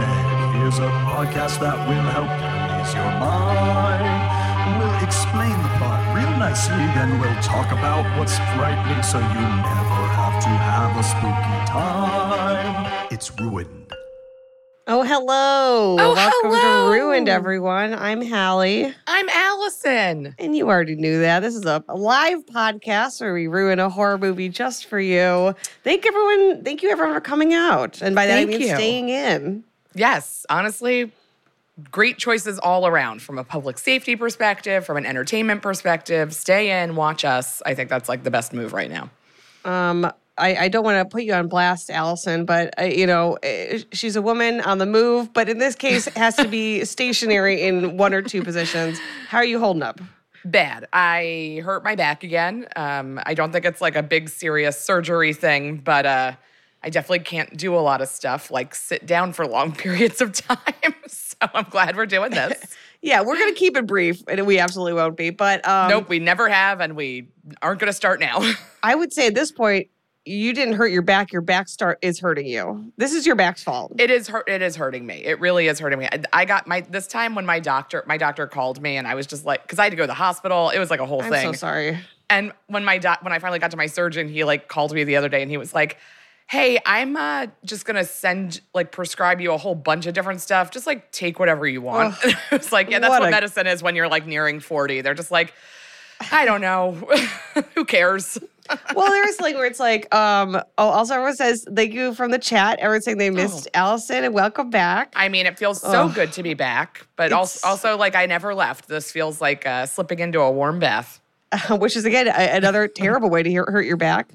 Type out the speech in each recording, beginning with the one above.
bed, here's a podcast that will help you ease your mind. We'll explain the plot real nicely, then we'll talk about what's frightening so you never have to have a spooky time. It's ruined. Oh, hello. Oh, Welcome hello. to Ruined, everyone. I'm Halle. I'm Alison. And you already knew that. This is a a live podcast where we ruin a horror movie just for you. Thank everyone. Thank you, everyone, for coming out. And by that, Thank I mean you. staying in. Yes, honestly, great choices all around from a public safety perspective, from an entertainment perspective. Stay in, watch us. I think that's like the best move right now. Um, I, I don't want to put you on blast, Alison, but uh, you know eh, she's a woman on the move. But in this case, has to be stationary in one or two positions. How are you holding up? Bad. I hurt my back again. Um, I don't think it's like a big serious surgery thing, but uh, I definitely can't do a lot of stuff like sit down for long periods of time. so I'm glad we're doing this. Yeah, we're gonna keep it brief, and we absolutely won't be. But um, nope, we never have, and we aren't going to start now. I would say at this point, you didn't hurt your back. Your back start is hurting you. This is your back's fault. It is hurt. It is hurting me. It really is hurting me. I, I got my this time when my doctor my doctor called me and I was just like because I had to go to the hospital. It was like a whole thing. I'm thing. so sorry. And when my doc when I finally got to my surgeon, he like called me the other day and he was like, "Hey, I'm uh, just gonna send like prescribe you a whole bunch of different stuff. Just like take whatever you want." Ugh. I like, "Yeah, that's What what, a- medicine is when you're like nearing 40. They're just like." I don't know. Who cares? well, there's like where it's like, um, oh, also everyone says thank you from the chat. Everyone's saying they missed Alison and welcome back. I mean, it feels so Ugh. good to be back, but It's- also, also like I never left. This feels like uh, slipping into a warm bath. which is again a- another terrible way to hear, hurt your back.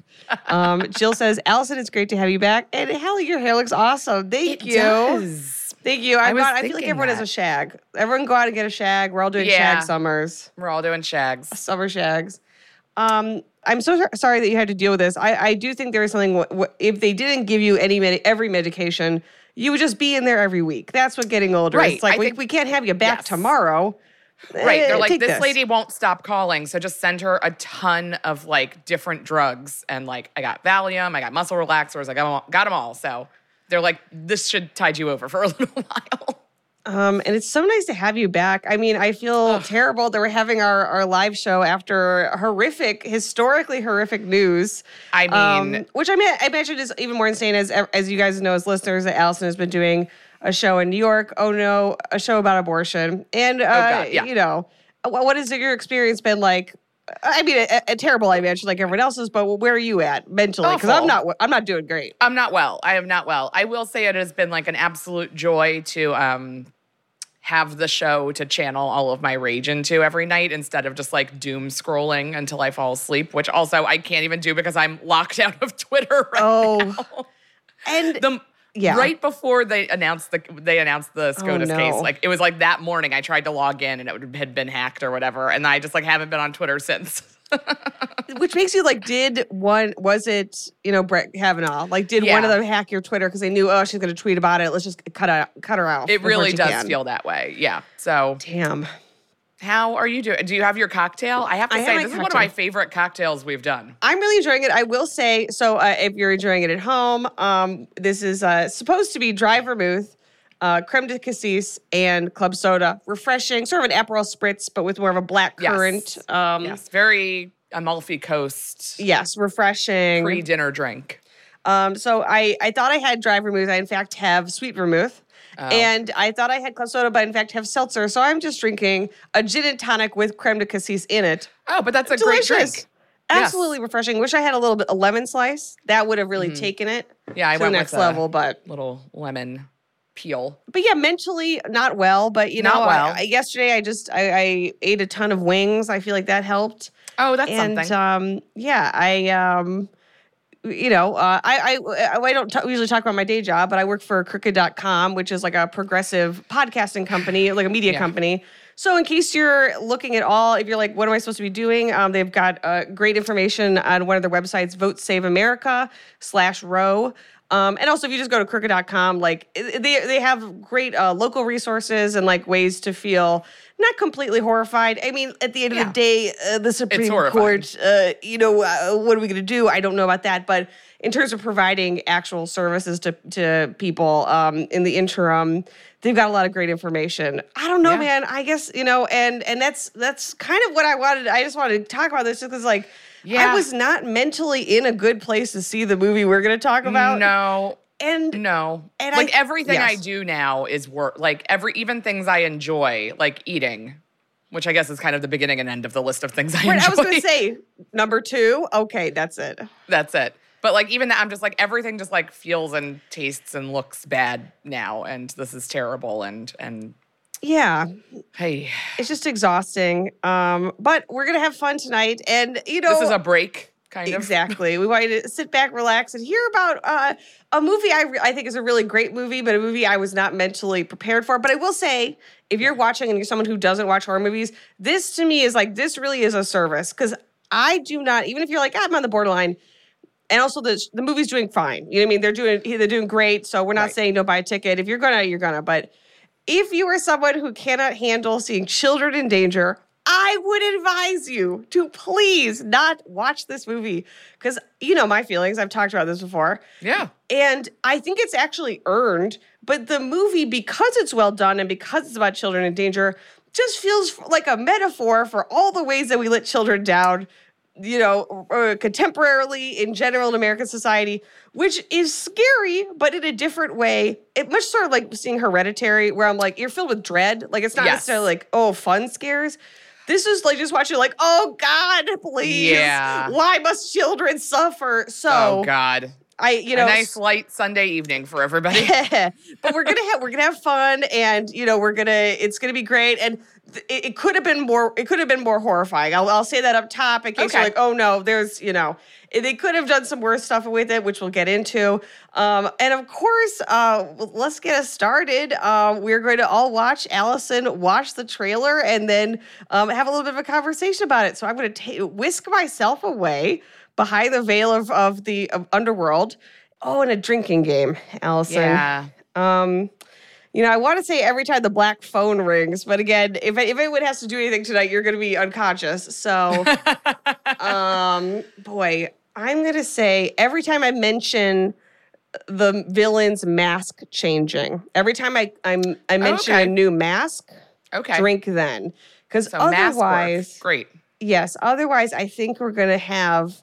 Um, Jill says, Alison, it's great to have you back. And Halle, your hair looks awesome. Thank you. does. Thank you. I'm was not, I feel like everyone has a shag. Everyone go out and get a shag. We're all doing Yeah. shag summers. We're all doing shags. summer shags. Um, I'm so sorry that you had to deal with this. I, I do think there is something. wh- wh- if they didn't give you any med- every medication, you would just be in there every week. That's what getting older. is. Right. It's like I we, think- we can't have you back Yes. tomorrow. Right. Eh, They're like, take this, lady won't stop calling. So just send her a ton of like different drugs. And like, I got Valium, I got muscle relaxers, I got them all, got them all. So they're like, this should tide you over for a little while. Um, and it's so nice to have you back. I mean, I feel terrible that we're having our, our live show after horrific, historically horrific news. I mean, um, which I mean, I imagine is even more insane as as you guys know as listeners that Alison has been doing a show in New York. Oh no, a show about abortion, and uh, God, yeah. you know, what, what has your experience been like? I mean, a, a terrible, I imagine, like everyone else's. But where are you at mentally? Because I'm not, I'm not doing great. I'm not well. I am not well. I will say it has been like an absolute joy to um, have the show to channel all of my rage into every night instead of just like doom scrolling until I fall asleep, which also I can't even do because I'm locked out of Twitter right Oh, now. and The, yeah, Right before they announced the they announced the oh, SCOTUS no. case, like it was like that morning. I tried to log in and it would- had been hacked or whatever, and I just like haven't been on Twitter since. which makes you like, did one? Was it you know Brett Kavanaugh? Like, did one of them hack your Twitter because they knew oh she's going to tweet about it? Let's just cut out, cut her out. It really does can. feel that way. Yeah. So Damn. How are you doing? Do you have your cocktail? I have to I say my this is one of my favorite cocktails we've done. I'm really enjoying it. I will say, so uh, if you're enjoying it at home, um, this is uh, supposed to be dry vermouth, uh, creme de cassis, and club soda. Refreshing, sort of an Aperol spritz, but with more of a black Yes. currant. Um, yes. Yes, very Amalfi Coast Yes, refreshing. pre-dinner drink. Um, so I, I thought I had dry vermouth. I in fact have sweet vermouth. Oh. And I thought I had club soda, but in fact have seltzer. So I'm just drinking a gin and tonic with creme de cassis in it. Oh, but that's a Delicious. great drink. Yes. Absolutely refreshing. Wish I had a little bit a lemon slice. That would have really taken it Yeah, Mm-hmm. I to the went next with a level. But little lemon peel. but yeah, mentally not well. But you know, well. I, I, yesterday I just I, I ate a ton of wings. I feel like that helped. Oh, that's and something. um, yeah, I um, you know, uh, I, I I don't t- usually talk about my day job, but I work for Crooked.com, which is like a progressive podcasting company, like a media Yeah. company. So, in case you're looking at all, if you're like, what am I supposed to be doing? Um, they've got uh, great information on one of their websites, Vote Save America slash Roe. Um, and also, if you just go to crooked.com, like they they have great uh, local resources and like ways to feel not completely horrified. I mean, at the end of Yeah. the day, uh, the Supreme. Court, uh, you know, uh, what are we going to do? I don't know about that, but in terms of providing actual services to to people um, in the interim, they've got a lot of great information. I don't know, Yeah. man. I guess you know, and and that's that's kind of what I wanted. I just wanted to talk about this just because, like, yeah. I was not mentally in a good place to see the movie we're going to talk about. No, and no. And like I- everything I do now is work. Like every even things I enjoy, like eating, which I guess is kind of the beginning and end of the list of things I Right, enjoy. I was going to say number two. Okay, that's it. That's it. But like even that, I'm just like everything just like feels and tastes and looks bad now, and this is terrible. And and Yeah, hey, it's just exhausting. Um, but we're gonna have fun tonight, and you know, this is a break, kind of. exactly. we want you to sit back, relax, and hear about uh, a movie I re- I think is a really great movie, but a movie I was not mentally prepared for. But I will say, if you're watching and you're someone who doesn't watch horror movies, this to me is like this really is a service because I do not. Even if you're like "Ah, I'm on the borderline. And also the the movie's doing fine. You know what I mean? They're doing they're doing great. So we're not Right. saying don't buy a ticket. If you're gonna, you're gonna. But if you are someone who cannot handle seeing children in danger, I would advise you to please not watch this movie because you know my feelings. I've talked about this before. Yeah. And I think it's actually earned, but the movie, because it's well done and because it's about children in danger, just feels like a metaphor for all the ways that we let children down, you know, uh, contemporarily in general in American society, which is scary, but in a different way. It much sort of like seeing Hereditary, where I'm like, you're filled with dread. Like it's not Yes. necessarily like, oh, fun scares. This is like just watching, like, oh God, please. Yeah. Why must children suffer? So Oh God. I, you know, a nice light Sunday evening for everybody. but we're gonna have we're gonna have fun, and you know we're gonna it's gonna be great, and it, it could have been more it could have been more horrifying. I'll, I'll say that up top in case you're like, oh no, there's you know eh, they could have done some worse stuff with it, which we'll get into. Um, and of course, uh, let's get us started. Uh, we're going to all watch Alison watch the trailer and then um, have a little bit of a conversation about it. So I'm going to whisk myself away behind the veil of, of the of underworld. Oh, and a drinking game, Alison. yeah. Um, you know, I want to say every time the black phone rings, but again, if if anyone has to do anything tonight, you're going to be unconscious. So, um, boy, I'm going to say every time I mention the villain's mask changing, every time I I'm, I mention Okay. a new mask, Okay. drink then, because so otherwise, Great. yes, otherwise I think we're going to have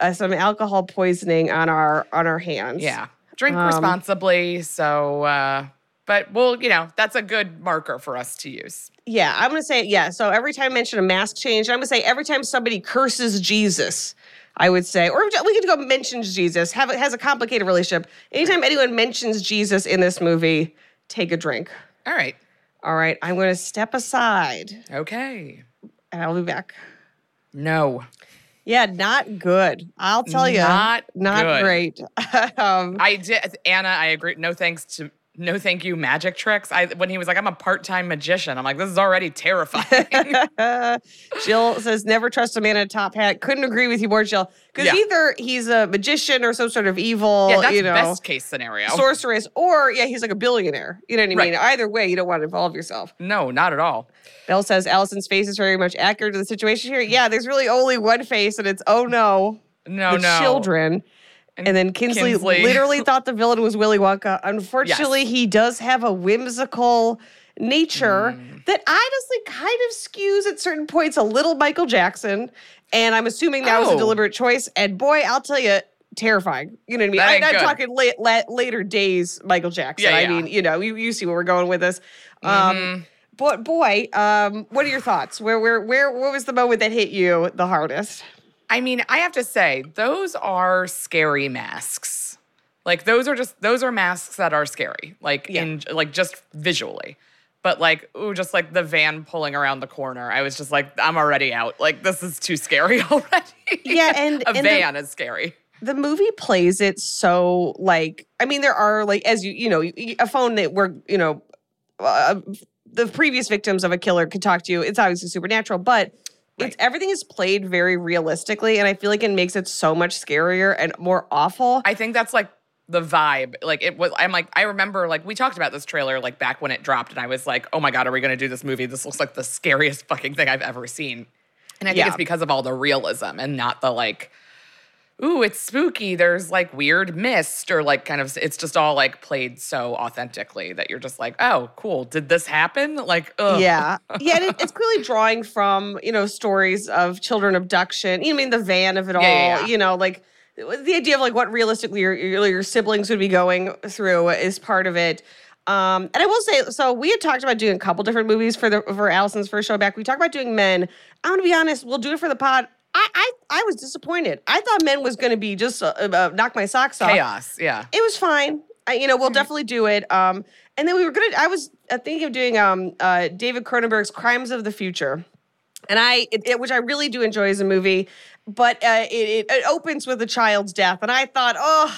uh, some alcohol poisoning on our on our hands. Yeah. Drink Um, responsibly. So, uh, but well, you know, that's a good marker for us to use. Yeah, I'm gonna say yeah. So every time I mention a mask change, I'm gonna say every time somebody curses Jesus, I would say, or we could go mentions Jesus, have has a complicated relationship. Anytime anyone mentions Jesus in this movie, take a drink. All right. All right, I'm gonna step aside Okay. and I'll be back. No. Yeah, not good. I'll tell you, Not not good. great. um, I did Anna, I agree. No thanks to no thank you magic tricks. I when he was like, I'm a part-time magician. I'm like, this is already terrifying. Jill says, never trust a man in a top hat. Couldn't agree with you more, Jill. Because Yeah. either he's a magician or some sort of evil, yeah, that's you know, best case scenario. sorceress, or yeah, he's like a billionaire. You know what I mean? Right. Either way, you don't want to involve yourself. no, not at all. Bell says Alison's face is very much accurate to the situation here. Yeah, there's really only one face, and it's oh no, No, the no. children. And, then Kinsley, Kinsley. literally thought the villain was Willy Wonka. Unfortunately, he does have a whimsical nature Mm. that honestly kind of skews at certain points a little Michael Jackson. And I'm assuming that was a Oh. deliberate choice. And boy, I'll tell you, terrifying. You know what I mean? I, I'm good. talking late, la- later days Michael Jackson. Yeah, I mean, you know, you, you see where we're going with this. Um, Mhm. but boy, um, what are your thoughts? Where, where, where, what was the moment that hit you the hardest? I mean, I have to say, those are scary masks. Like those are just those are masks that are scary. Like Yeah. in like just visually. But like, ooh, just like the van pulling around the corner. I was just like, I'm already out. Like this is too scary already. Yeah, and- a and the- van is scary. the movie plays it so like I mean there are like as you you know a phone that we're you know uh, the previous victims of a killer could talk to you. It's obviously supernatural, but Right. it's everything is played very realistically, and I feel like it makes it so much scarier and more awful. I think that's like the vibe. Like it was I'm like I remember like we talked about this trailer like back when it dropped and I was like, "Oh my god, are we going to do this movie? This looks like the scariest fucking thing I've ever seen." And I think Yeah. it's because of all the realism and not the like ooh, it's spooky. There's like weird mist or like kind of it's just all like played so authentically that you're just like, "Oh, cool. Did this happen?" Like, ugh. Yeah, yeah, and it, it's clearly drawing from you know stories of children abduction. You know, I mean the van of it all. Yeah, yeah. You know, like the idea of like what realistically your, your your siblings would be going through is part of it. Um, and I will say, so we had talked about doing a couple different movies for the for Alison's first show back. We talked about doing Men. I'm gonna be honest, we'll do it for the pod. I I, I was disappointed. I thought Men was gonna be just uh, uh, knock my socks off Chaos. Yeah. it was fine. I, you know, we'll definitely do it. Um, and then we were gonna. I was uh, thinking of doing um, uh, David Cronenberg's Crimes of the Future, and I, it, it- which I really do enjoy as a movie, but uh, it, it, it opens with a child's death, and I thought, oh,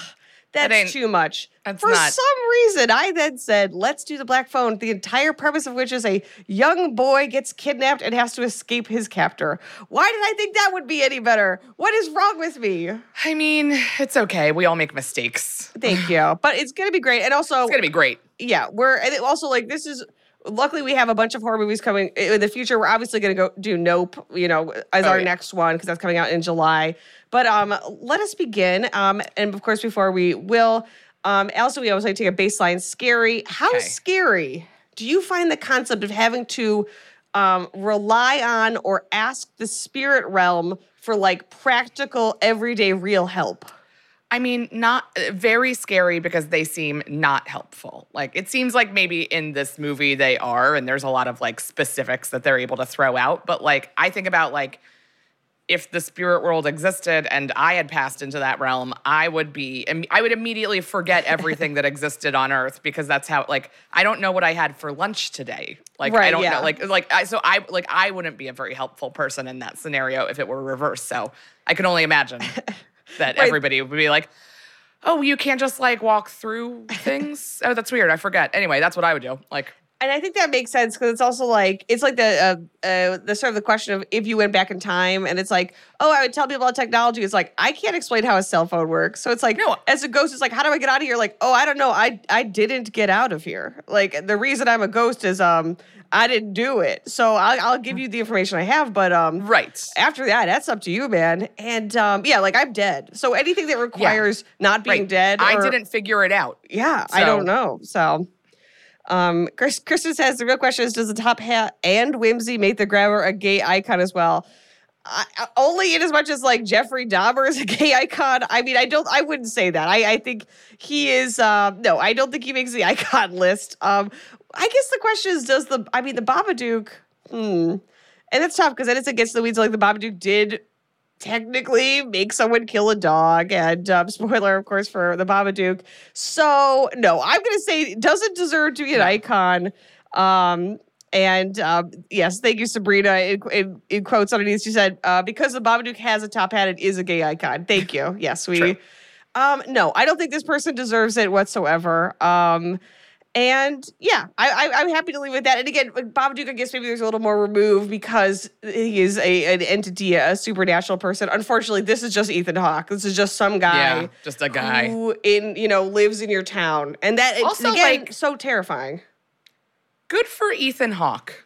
that's too much. that's For not- some reason, I then said, let's do the Black Phone. The entire premise of which is a young boy gets kidnapped and has to escape his captor. Why did I think that would be any better? What is wrong with me? I mean, it's okay. We all make mistakes. Thank you, but it's gonna be great, and also It's going to be great. yeah, we're and it also like this is luckily we have a bunch of horror movies coming in the future. We're obviously going to go do Nope, you know, as Oh, our yeah. next one because that's coming out in July. But um, let us begin. Um, and of course, before we will, um, also we always like to take a baseline. Scary. How Okay. scary do you find the concept of having to um, rely on or ask the spirit realm for like practical, everyday, real help? I mean, not uh, very scary because they seem not helpful. Like it seems like maybe in this movie they are, and there's a lot of like specifics that they're able to throw out. But like I think about like if the spirit world existed and I had passed into that realm, I would be, I would immediately forget everything that existed on Earth because that's how, like, I don't know what I had for lunch today. Like, I don't yeah. know, like, like, I, so I, like, I wouldn't be a very helpful person in that scenario if it were reversed. So I can only imagine that Right. everybody would be like, oh, you can't just like walk through things. oh, that's weird. I forget. Anyway, that's what I would do. Like, And I think that makes sense because it's also like it's like the uh, uh, the sort of the question of if you went back in time, and it's like, oh, I would tell people about technology. It's like I can't explain how a cell phone works, so it's like, No. as a ghost, it's like, how do I get out of here? Like, oh, I don't know, I I didn't get out of here. Like the reason I'm a ghost is um I didn't do it, so I'll, I'll give you the information I have, but um right. after that, that's up to you, man. And um yeah, like I'm dead, so anything that requires not being right. dead, I or- didn't figure it out. yeah, I don't know. So, um, Chris, Kristen says the real question is: Does the top hat and Whimsy make the grabber a gay icon as well? I, only in as much as like Jeffrey Dahmer is a gay icon. I mean, I don't. I wouldn't say that. I, I think he is. Um, no, I don't think he makes the icon list. Um, I guess the question is: Does the? I mean, the Babadook. Hmm. And that's tough because then it's against the weeds. Like the Babadook did technically make someone kill a dog. And um, spoiler, of course, for the Babadook. So no, I'm gonna say it doesn't deserve to be an icon. Um, and um, yes, thank you, Sabrina. In, in, in quotes underneath, she said, uh, "Because the Babadook has a top hat, it is a gay icon." Thank you. Yes, we. Um, no, I don't think this person deserves it whatsoever. Um, and yeah, I, I, I'm happy to leave it at that. And again, Babadook, I guess maybe there's a little more removed because he is a an entity, a supernatural person. Unfortunately, this is just Ethan Hawke. This is just some guy. Yeah, just a guy. who in you know lives in your town, and that it's Also, again like- so terrifying. Good for Ethan Hawke.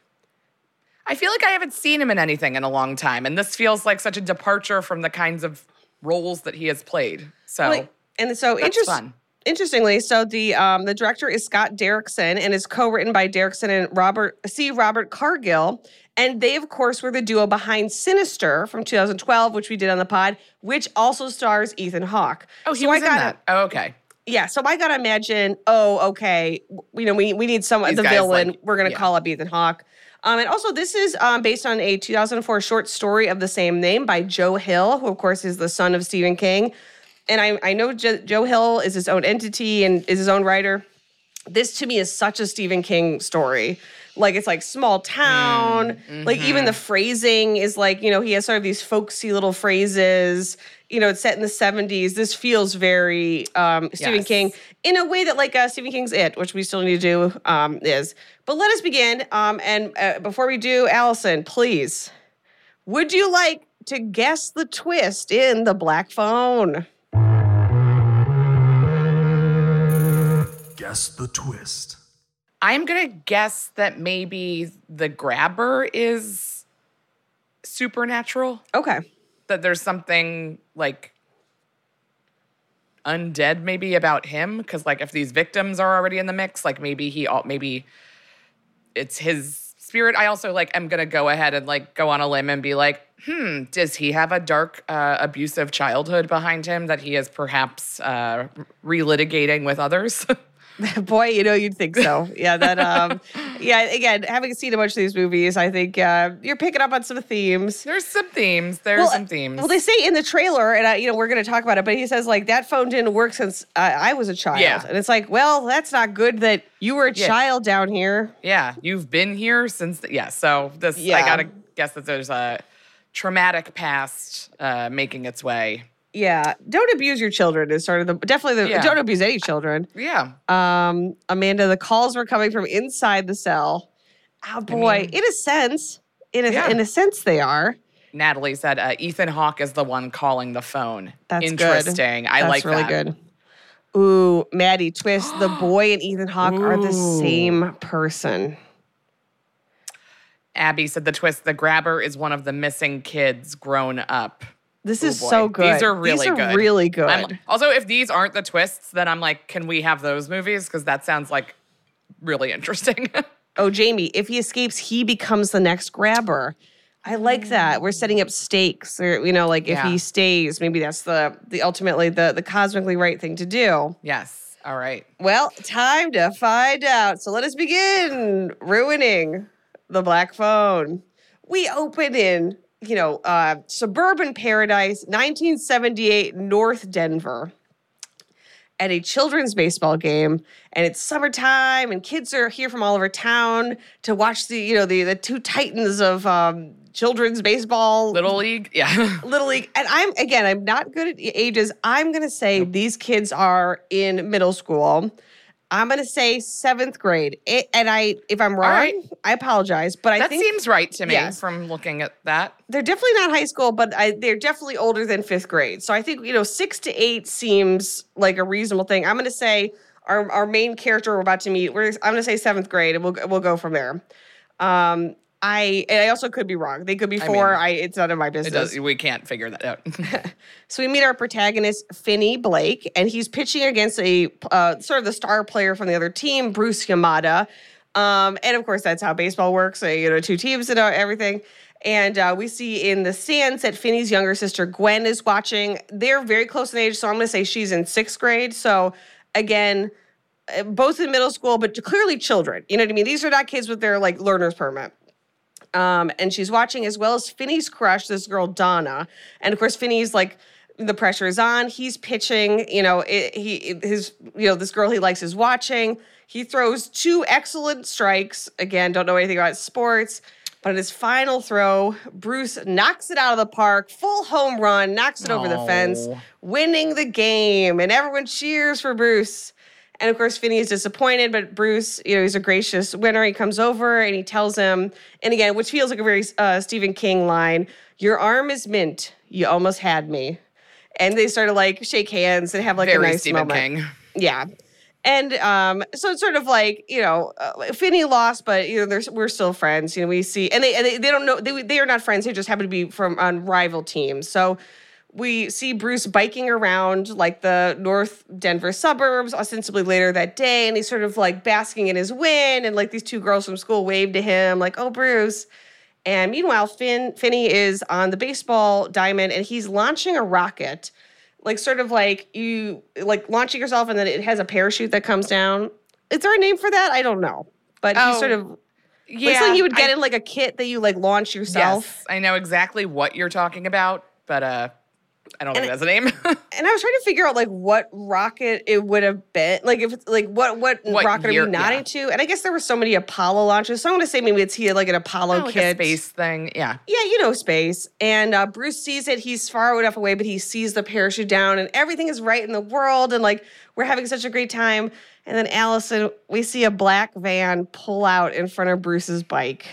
I feel like I haven't seen him in anything in a long time, and this feels like such a departure from the kinds of roles that he has played. So Like, and so that's interest, fun. Interestingly, so the um, the director is Scott Derrickson and is co-written by Derrickson and Robert C. Robert Cargill. And they, of course, were the duo behind Sinister from 2012, which we did on the pod, which also stars Ethan Hawke. Oh, he So I was in gotta- that. Oh, okay. Yeah, so I gotta imagine. Oh, okay. You know, we we need someone. These the villain. like- we're gonna yeah. call up Ethan Hawke. Um, and also, this is um, based on a 2004 short story of the same name by Joe Hill, who of course is the son of Stephen King. And I I know Jo- Joe Hill is his own entity and is his own writer. This to me is such a Stephen King story. Like it's like small town. Like even the phrasing is like you know he has sort of these folksy little phrases. you know, it's set in the 70s. This feels very um, Stephen Yes. King in a way that like uh, Stephen King's It, which we still need to do, um, is. But let us begin. Um, and uh, before we do, Alison, please, would you like to guess the twist in the Black Phone? Guess the twist. I'm gonna guess that maybe the grabber is supernatural. Okay. That there's something like undead maybe about him because like if these victims are already in the mix like maybe he all maybe it's his spirit i also like am gonna go ahead and like go on a limb and be like hmm does he have a dark uh, abusive childhood behind him that he is perhaps uh relitigating with others Boy, you know, you'd think so. Yeah, that, um, yeah, again, having seen a bunch of these movies, I think uh, you're picking up on some themes. there's some themes there's some themes Well, they say in the trailer, and I, you know we're going to talk about it, but he says like that phone didn't work since I, I was a child, Yeah. and it's like, well, that's not good that you were a Yeah. child down here. Yeah, you've been here since. The, yeah, so this I gotta guess that there's a traumatic past uh, making its way. Yeah, don't abuse your children is sort of the definitely the Yeah. don't abuse any children. Yeah, Um, Amanda, the calls were coming from inside the cell. Oh boy, mean- in a sense, in a Yeah. in a sense, they are. Natalie said uh, Ethan Hawke is the one calling the phone. That's good. interesting. I That's like really that. good. Ooh, Maddie twist. the boy and Ethan Hawke are the same person. Abby said the twist: the grabber is one of the missing kids grown up. This Oh, is boy. so good. These are really These are good. really good. I'm- also, if these aren't the twists, then I'm like, can we have those movies? Because that sounds like really interesting. oh, Jamie, if he escapes, he becomes the next grabber. I like that. We're setting up stakes. Or, you know, like if Yeah. he stays, maybe that's the the ultimately the the cosmically right thing to do. yes. All right. Well, time to find out. So let us begin ruining the black phone. We open in, you know, uh, suburban paradise, 1978, North Denver, at a children's baseball game, and it's summertime, and kids are here from all over town to watch the, you know, the the two titans of um, children's baseball, Little League. Yeah. Little League. And I'm again, I'm not good at ages. I'm gonna say these kids are in middle school. I'm gonna say seventh grade. It, and I, if I'm wrong, right. I apologize. But I that think seems right to me yes. from looking at that. they're definitely not high school, but I, they're definitely older than fifth grade. So I think you know six to eight seems like a reasonable thing. I'm gonna say our our main character we're about to meet. We're, I'm gonna say seventh grade, and we'll we'll go from there. Um, I I also could be wrong. They could be I four. mean, I it's none of my It business. does. We can't figure that out. So we meet our protagonist, Finney Blake, and he's pitching against a uh, sort of the star player from the other team, Bruce Yamada. Um, and of course, that's how baseball works. So, you know, two teams and uh, everything. And uh, we see in the stands that Finney's younger sister, Gwen, is watching. They're very close in age. So I'm going to say she's in sixth grade. So again, uh, both in middle school, but clearly children. You know what I mean? These are not kids with their like learner's permit. Um, and she's watching as well as Finney's crush, this girl Donna, and of course Finney's like the pressure is on. He's pitching. You know, it, he his you know this girl he likes is watching. He throws two excellent strikes. Again, don't know anything about sports, but in his final throw, Bruce knocks it out of the park, full home run, knocks it over the fence, winning the game, and everyone cheers for Bruce. And of course, Finney is disappointed, but Bruce, you know, he's a gracious winner. He comes over and he tells him, and again, which feels like a very uh, Stephen King line Your arm is mint. You almost had me. And they sort of like shake hands and have like Very a nice Stephen moment. King. Yeah. And um, so it's sort of like you know, uh, Finney lost, but you know, there's we're still friends. You know, we see, and they and they, they don't know they they are not friends. They just happen to be from on rival teams. So we see Bruce biking around like the North Denver suburbs, ostensibly later that day, and he's sort of like basking in his win. And like these two girls from school wave to him, like, "Oh, Bruce." And meanwhile, Finn Finney is on the baseball diamond, and he's launching a rocket like sort of like you like launching yourself and then it has a parachute that comes down. Is there a name for that? I don't know. But Oh, he's sort of Yeah. like something you would get I- in like a kit that you like launch yourself. Yes, I know exactly what you're talking about, but uh, I don't think And- that's a name. And I was trying to figure out like what rocket it would have been, like if it's like what what, What rocket are year- we nodding yeah. to? And I guess there were so many Apollo launches, so I'm gonna say maybe it's here like an Apollo like kid. space thing. Yeah. Yeah, you know space. And uh, Bruce sees it. He's far enough away, but he sees the parachute down, and everything is right in the world, and like we're having such a great time. And then Alison, we see a black van pull out in front of Bruce's bike,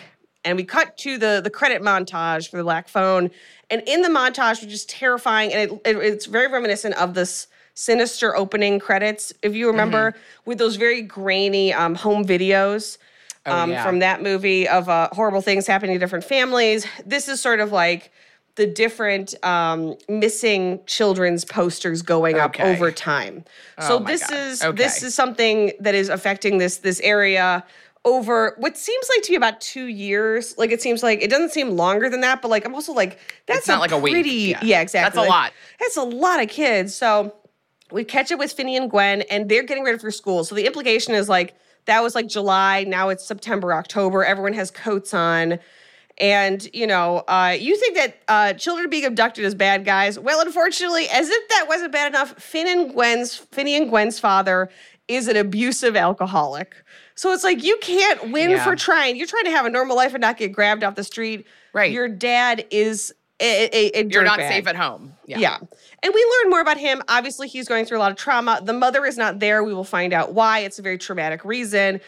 and we cut to the the credit montage for the black phone. And in the montage, which is terrifying, and it, it- it's very reminiscent of this sinister opening credits, if you remember, with those very grainy um, home videos Oh, um, yeah. from that movie of uh, horrible things happening to different families. This is sort of like the different um, missing children's posters going up over time. Oh so this God. is Okay. this is something that is affecting this this area over what seems like to be about two years. Like it seems like it doesn't seem longer than that, but like I'm also like that's not like a week. pretty Yeah. exactly. That's a Like, lot. That's a lot of kids. So we catch up with Finney and Gwen, and they're getting ready for school. So the implication is like that was like July. Now it's September, October. Everyone has coats on. And you know, uh, you think that uh, children being abducted is bad guys? Well, unfortunately, as if that wasn't bad enough, Finn and Gwen's Finney and Gwen's father is an abusive alcoholic. So it's like you can't win Yeah. for trying. You're trying to have a normal life and not get grabbed off the street. Right. Your dad is a, a, a You're not dirtbag. safe at home. Yeah. And we learn more about him. Obviously, he's going through a lot of trauma. The mother is not there. We will find out why. It's a very traumatic reason.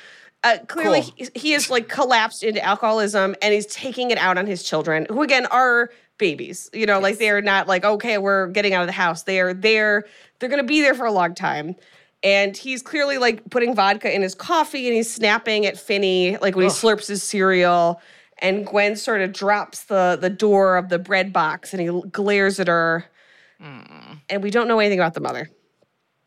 Uh, clearly, Cool. he, he is like collapsed into alcoholism and he's taking it out on his children, who again are babies. You know, like they're not like, okay, we're getting out of the house. They are there. They're going to be there for a long time. And he's clearly like putting vodka in his coffee and he's snapping at Finney, like when he slurps his cereal. And Gwen sort of drops the the door of the bread box and he glares at her. And we don't know anything about the mother.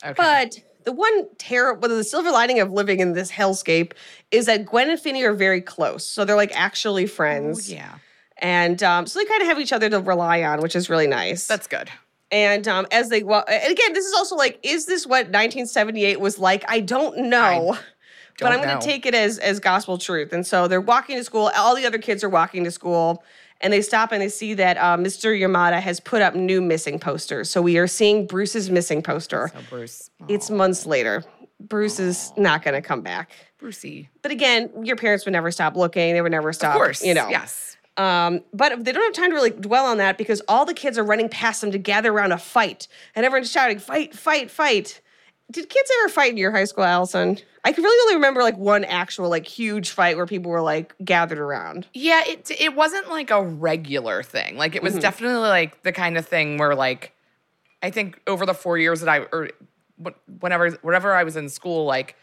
Okay. But the one terrible, the silver lining of living in this hellscape is that Gwen and Finney are very close. So they're like actually friends. Oh, yeah. And um, so they kind of have each other to rely on, which is really nice. That's good. And um, as they, well, and again, this is also like, is this what 1978 was like? I don't know. but don't I'm going to take it as as gospel truth. And so they're walking to school. All the other kids are walking to school, and they stop and they see that uh, Mr. Yamada has put up new missing posters. So we are seeing Bruce's missing poster. So Bruce. It's months later. Bruce is not going to come back. Brucey. But again, your parents would never stop looking. They would never stop. Of course. you know. Yes. Um, but they don't have time to really dwell on that because all the kids are running past them to gather around a fight, and everyone's shouting, "Fight! Fight! Fight!" Did kids ever fight in your high school, Alison? I can really only remember like one actual like huge fight where people were like gathered around. Yeah, it it wasn't like a regular thing. Like it Mm-hmm. was definitely like the kind of thing where like I think over the four years that I or wh- whenever whenever I was in school, like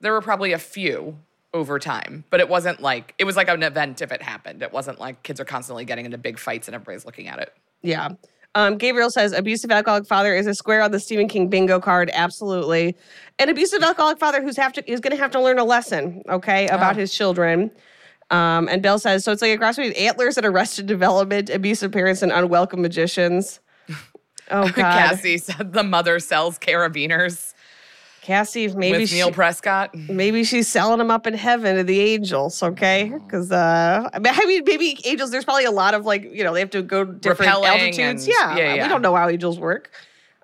there were probably a few over time, but it wasn't like it was like an event if it happened. It wasn't like kids are constantly getting into big fights and everybody's looking at it. Yeah. Um, Gabriel says abusive alcoholic father is a square on the Stephen King bingo card. Absolutely, an abusive alcoholic father who's have to is going to have to learn a lesson, okay, about Oh. his children. Um, and Bill says so. It's like a cross between antlers and arrested development, abusive parents and unwelcome magicians. Oh God, Cassie said the mother sells carabiners Cassie, maybe with she, Neil Prescott. maybe she's selling them up in heaven to the angels, okay? Because uh, I mean, maybe angels. There's probably a lot of like you know they have to go different Repelling altitudes. and- Yeah, yeah, we don't know how angels work.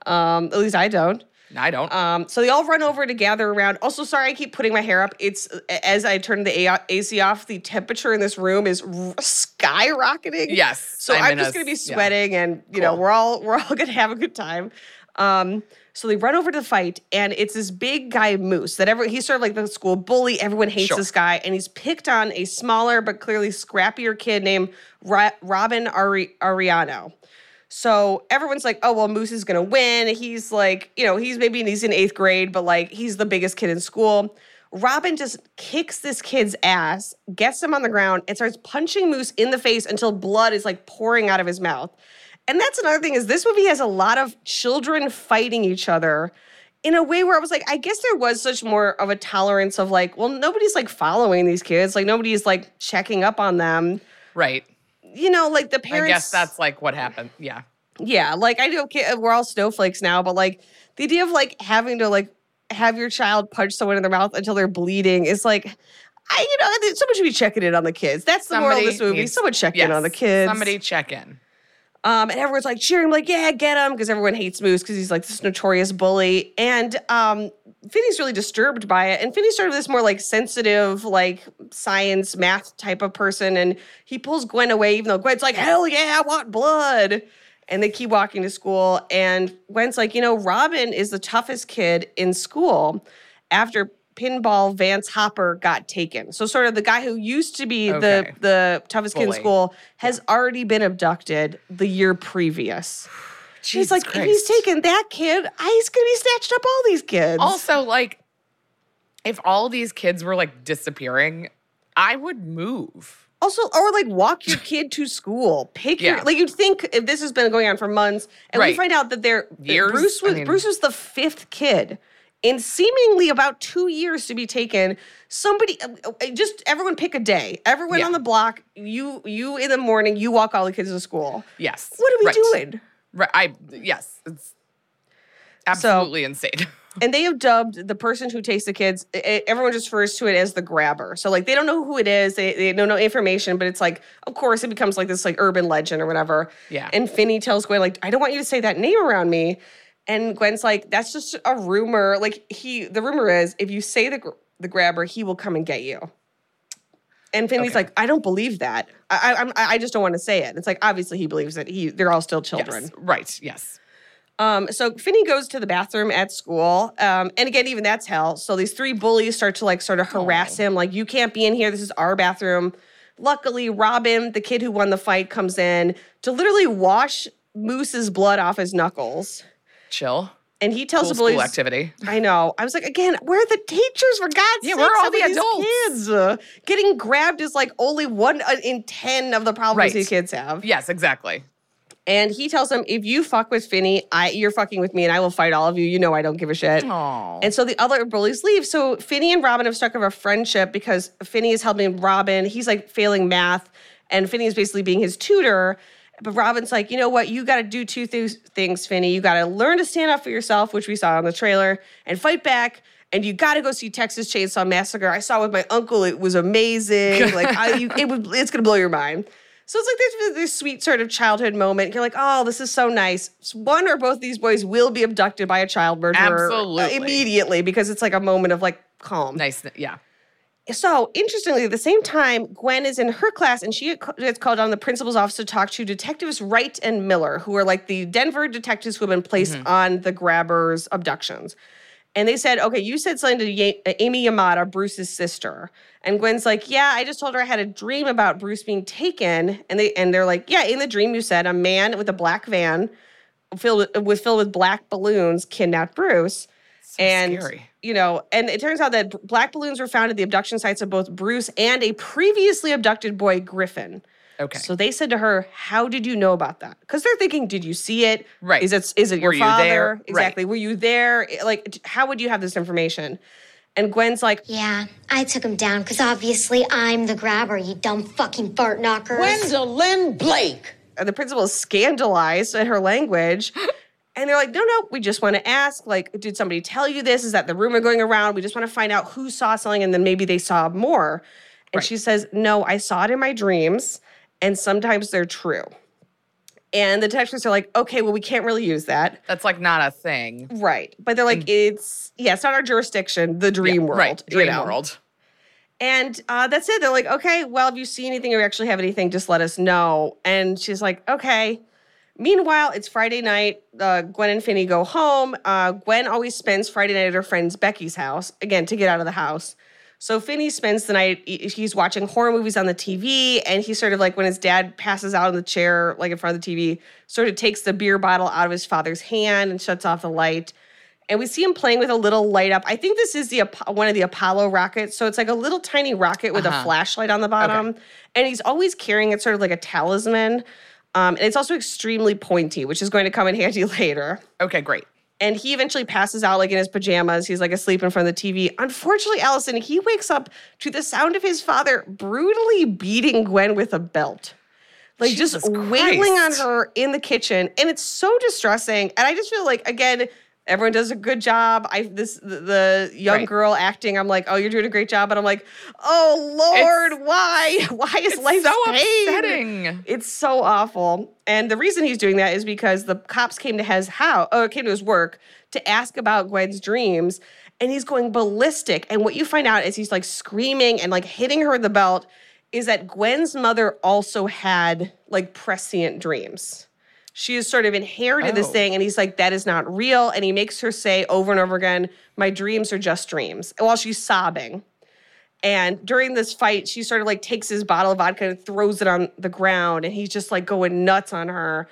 Um, at least I don't. I don't. Um, so they all run over to gather around. Also, sorry, I keep putting my hair up. It's as I turn the AC off, the temperature in this room is skyrocketing. yes. So I'm, in just a- gonna be yeah. sweating, and you know we're all we're all gonna have a good time. Um, so they run over to the fight, and it's this big guy Moose that every he's sort of like the school bully. Everyone hates Sure. this guy, and he's picked on a smaller but clearly scrappier kid named Ro- Robin Ari- Ariano. So everyone's like, oh, well, Moose is going to win. He's like, you know, he's maybe he's in eighth grade, but like he's the biggest kid in school. Robin just kicks this kid's ass, gets him on the ground, and starts punching Moose in the face until blood is like pouring out of his mouth. And that's another thing is this movie has a lot of children fighting each other in a way where I was like, I guess there was such more of a tolerance of like, well, nobody's like following these kids. Like nobody's like checking up on them. Right. You know, like the parents. I guess that's like what happened. Yeah. Yeah, like I know okay, we're all snowflakes now, but like the idea of like having to like have your child punch someone in their mouth until they're bleeding is like, I you know, someone should be checking in on the kids. That's the moral of this movie. needs- someone check in on the kids. Somebody check in. Um, and everyone's like cheering, like, yeah, get him, because everyone hates Moose because he's like this notorious bully. And um, Finney's really disturbed by it. And Finney's sort of this more like sensitive, like science, math type of person. And he pulls Gwen away, even though Gwen's like, hell yeah, I want blood. And they keep walking to school. And Gwen's like, you know, Robin is the toughest kid in school after Pinball Vance Hopper got taken. So sort of the guy who used to be Okay. the the toughest kid in school has already been abducted the year previous. He's like, if he's Christ. taken that kid, I- he's gonna be snatched up all these kids. Also, like, if all these kids were like disappearing, I would move. Also, or like walk your kid to school. Pick your like you'd think if this has been going on for months, and we find out that they're uh, Years? Bruce I was mean- Bruce was the fifth kid in seemingly about two years to be taken. Somebody, uh, uh, just everyone pick a day. Everyone Yeah. on the block. You you in the morning. You walk all the kids to school. Yes. What are we Right. doing? Right. I yes. It's absolutely insane. and they have dubbed the person who takes the kids everyone just refers to it as the grabber so like they don't know who it is they, they don't know information but it's like of course it becomes like this like urban legend or whatever Yeah. and finney tells gwen like i don't want you to say that name around me and gwen's like that's just a rumor like he the rumor is if you say the the grabber he will come and get you and Finley's Okay. like, I don't believe that. I, I, I'm- I just don't want to say it. It's like obviously he believes that he they're all still children. yes. Right. Yes. Um, so Finney goes to the bathroom at school. Um, and again, even that's hell. So these three bullies start to like sort of harass him, like, you can't be in here. This is our bathroom. Luckily, Robin, the kid who won the fight, comes in to literally wash Moose's blood off his knuckles. Chill. And he tells Cool the bullies, school activity. I know. I was like, again, where are the teachers for God's Yeah, sake? where are all the adults? Kids Uh, getting grabbed is like only one uh, in ten of the problems Right. these kids have. Yes. Exactly. And he tells them, if you fuck with Finney, I you're fucking with me, and I will fight all of you. You know I don't give a shit. Oh. And so the other bullies leave. So Finney and Robin have struck up a friendship because Finney is helping Robin. He's like failing math, and Finney is basically being his tutor. But Robin's like, you know what? You got to do two th- things, Finney. You got to learn to stand up for yourself, which we saw on the trailer, and fight back. And you got to go see Texas Chainsaw Massacre. I saw it with my uncle. It was amazing. like, I, you, it would, it's gonna blow your mind. So it's like this, this sweet sort of childhood moment. You're like, oh, this is so nice. One or both of these boys will be abducted by a child murderer uh, Absolutely. immediately because it's like a moment of like calm. nice. Yeah. So interestingly, at the same time, Gwen is in her class and she gets called on the principal's office to talk to detectives Wright and Miller, who are like the Denver detectives who have been placed mm-hmm. on the grabbers' abductions. And they said, okay, you said something to Amy Yamada, Bruce's sister. And Gwen's like, yeah, I just told her I had a dream about Bruce being taken. And they and they're like, yeah, in the dream you said a man with a black van filled with filled with black balloons kidnapped Bruce. And scary. you know, and it turns out that black balloons were found at the abduction sites of both Bruce and a previously abducted boy, Griffin. Okay. So they said to her, "How did you know about that?" Because they're thinking, "Did you see it? Right. Is it is it your Were you father? there? Right. Exactly. Were you there? Like, how would you have this information?" And Gwen's like, Yeah, I took him down because obviously I'm the grabber, you dumb fucking fart knockers. Gwendolyn Blake. and the principal is scandalized at her language. And they're like, no, no, we just want to ask, like, did somebody tell you this? Is that the rumor going around? We just want to find out who saw something and then maybe they saw more. And Right. she says, no, I saw it in my dreams and sometimes they're true. And the detectives are like, okay, well, we can't really use that. That's like not a thing. Right. But they're like, it's, yeah, it's not our jurisdiction, the dream Mm. Yeah, world. Right. you Dream know? world. And uh, that's it. They're like, okay, well, if you see anything or you actually have anything, just let us know. And she's like, okay. Meanwhile, it's Friday night. Uh, Gwen and Finney go home. Uh, Gwen always spends Friday night at her friend's Becky's house, again, to get out of the house. So Finney spends the night, he's watching horror movies on the TV, and he sort of like when his dad passes out in the chair, like in front of the TV, sort of takes the beer bottle out of his father's hand and shuts off the light. And we see him playing with a little light up. I think this is the one of the Apollo rockets. So it's like a little tiny rocket with a Uh-huh. flashlight on the bottom. Okay. And he's always carrying it sort of like a talisman. Um, and it's also extremely pointy, which is going to come in handy later. Okay, great. And he eventually passes out like in his pajamas. He's like asleep in front of the TV. Unfortunately, Alison, he wakes up to the sound of his father brutally beating Gwen with a belt. Like just Jesus wailing on her in the kitchen. And it's so distressing. And I just feel like, again, Everyone does a good job. I this the, the young Right. girl acting. I'm like, oh, you're doing a great job. But I'm like, oh Lord, It's- why? Why is life so pain? upsetting. It's so awful. And the reason he's doing that is because the cops came to his house, or uh, came to his work to ask about Gwen's dreams, and he's going ballistic. And what you find out is he's like screaming and like hitting her with the belt. Is that Gwen's mother also had like prescient dreams? She has sort of inherited this Oh. thing, and he's like, that is not real. And he makes her say over and over again, my dreams are just dreams, while she's sobbing. And during this fight, she sort of like takes his bottle of vodka and throws it on the ground, and he's just like going nuts on her.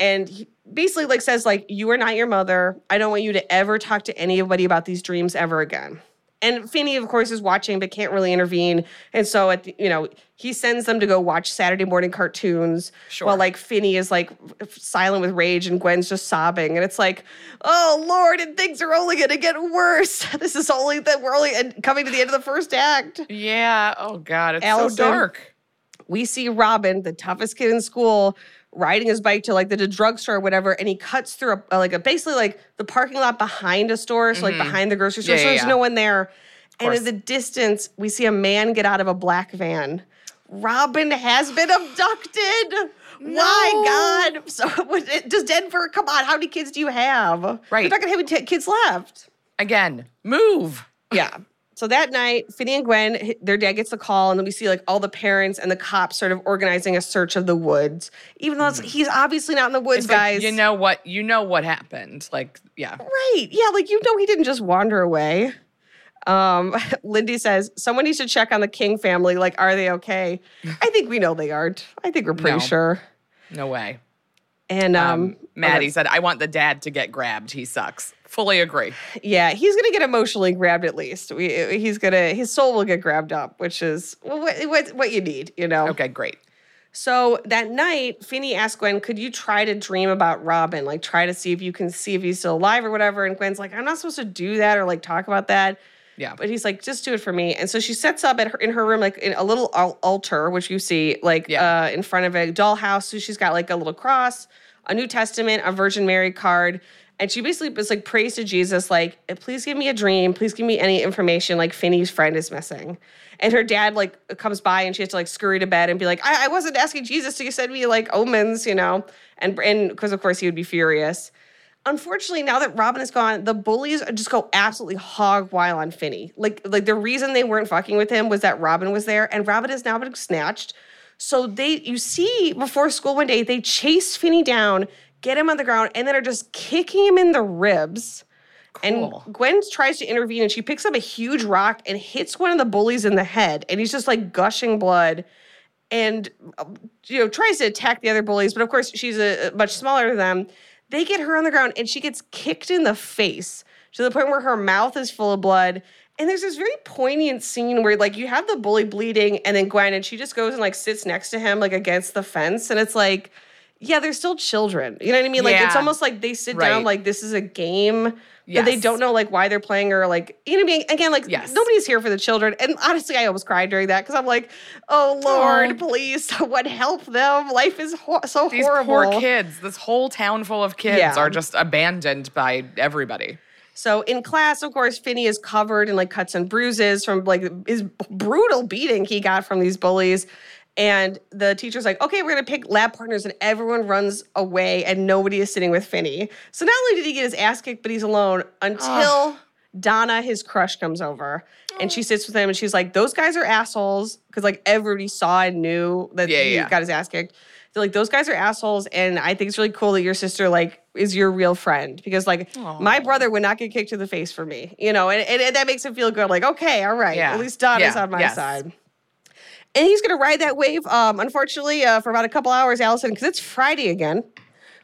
And he basically like says like, "You are not your mother. I don't want you to ever talk to anybody about these dreams ever again." And Finney, of course, is watching but can't really intervene. And so at the, you know he sends them to go watch Saturday morning cartoons Sure. while like Finney is like silent with rage and Gwen's just sobbing. And it's like, oh Lord, and things are only gonna get worse. This is only that we're only coming to the end of the first act Yeah. Oh God, it's Alison. so dark. we see Robin, the toughest kid in school, riding his bike to like the, the drugstore or whatever, and he cuts through a, like a basically like the parking lot behind a store, so like behind the grocery store, Mm-hmm. Yeah, so there's yeah. no one there. And in the distance, we see a man get out of a black van. Robin has been abducted. My God? So, does Denver? Come on, how many kids do you have? Right. You're not gonna have any t- kids left. Again, move. Yeah. So that night, Finney and Gwen, their dad gets a call, and then we see like all the parents and the cops sort of organizing a search of the woods. Even though it's, he's obviously not in the woods, It's like, guys. you know what? You know what happened. Like, yeah. right? Yeah, like you know, he didn't just wander away. Um, Lindy says someone needs to check on the King family. Like, are they okay? I think we know they aren't. I think we're pretty No. sure. No way. And um, Um, Maddie said, I want the dad to get grabbed. He sucks. Fully agree. Yeah, he's gonna get emotionally grabbed at least. We, he's gonna his soul will get grabbed up, which is what, what, what you need, you know. Okay, great. So that night, Finney asked Gwen, "Could you try to dream about Robin? Like, try to see if you can see if he's still alive or whatever." And Gwen's like, "I'm not supposed to do that or like talk about that." Yeah. But he's like, "Just do it for me." And so she sets up at her, in her room like in a little al- altar, which you see like Yeah. uh, in front of a dollhouse. So she's got like a little cross, a New Testament, a Virgin Mary card. And she basically was like prays to Jesus, like, please give me a dream, please give me any information, like Finney's friend is missing. And her dad like comes by and she has to like scurry to bed and be like, I, I wasn't asking Jesus to send me like omens, you know? And and because of course he would be furious. Unfortunately, now that Robin is gone, the bullies just go absolutely hog wild on Finney. Like, like the reason they weren't fucking with him was that Robin was there, and Robin has now been snatched. So they, you see, before school one day, they chase Finney down, get him on the ground, and then are just kicking him in the ribs. Cool. And Gwen tries to intervene, and she picks up a huge rock and hits one of the bullies in the head, and he's just like gushing blood and um, you know tries to attack the other bullies but of course she's a, a much smaller than them they get her on the ground and she gets kicked in the face to the point where her mouth is full of blood and there's this very poignant scene where like you have the bully bleeding and then gwen and she just goes and like sits next to him like against the fence and it's like yeah they're still children. You know what i mean? Like it's almost like they sit down like this is a game but they don't know like why they're playing or like you know what I mean? Again like Yes. nobody's here for the children. And honestly I almost cried during that because I'm like oh Lord Aw. please someone help them? Life is ho- so These horrible. poor kids, this whole town full of kids Yeah. are just abandoned by everybody. so in class of course Finney is covered in like cuts and bruises from like his brutal beating he got from these bullies and the teacher's like okay we're gonna pick lab partners and everyone runs away and nobody is sitting with Finney so not only did he get his ass kicked but he's alone until Donna, his crush, comes over and she sits with him and she's like, Those guys are assholes. Because like everybody saw and knew that Yeah, he yeah. got his ass kicked. They're like, Those guys are assholes. And I think it's really cool that your sister like is your real friend. Because like my brother would not get kicked to the face for me, you know, and, and, and that makes him feel good. Like, okay, all right. Yeah. At least Donna's Yeah, on my yes. side. And he's gonna ride that wave, um, unfortunately, uh, for about a couple hours, Alison, because it's Friday again,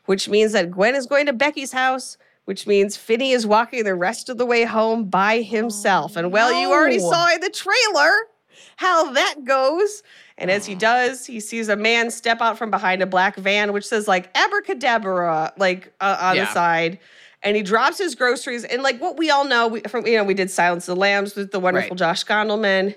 which means that Gwen is going to Becky's house, which means Finney is walking the rest of the way home by himself. And well, you already saw in the trailer how that goes. And as he does, he sees a man step out from behind a black van, which says like abracadabra, like uh, on the side. And he drops his groceries. And like what we all know, we, from you know, we did Silence of the Lambs with the wonderful Right. Josh Gondelman.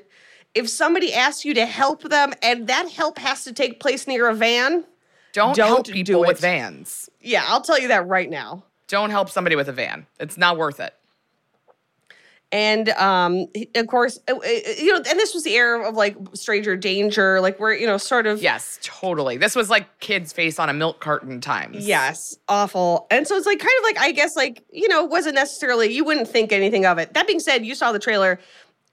If somebody asks you to help them, and that help has to take place near a van, Don't, Don't help do people with vans. yeah, I'll tell you that right now. Don't help somebody with a van. It's not worth it. And um, of course, uh, uh, you know, and this was the era of like stranger danger, like we're you know sort of Yes, totally. This was like kids' face on a milk carton times. Yes, awful. And so it's like kind of like I guess like you know wasn't necessarily you wouldn't think anything of it. That being said, you saw the trailer.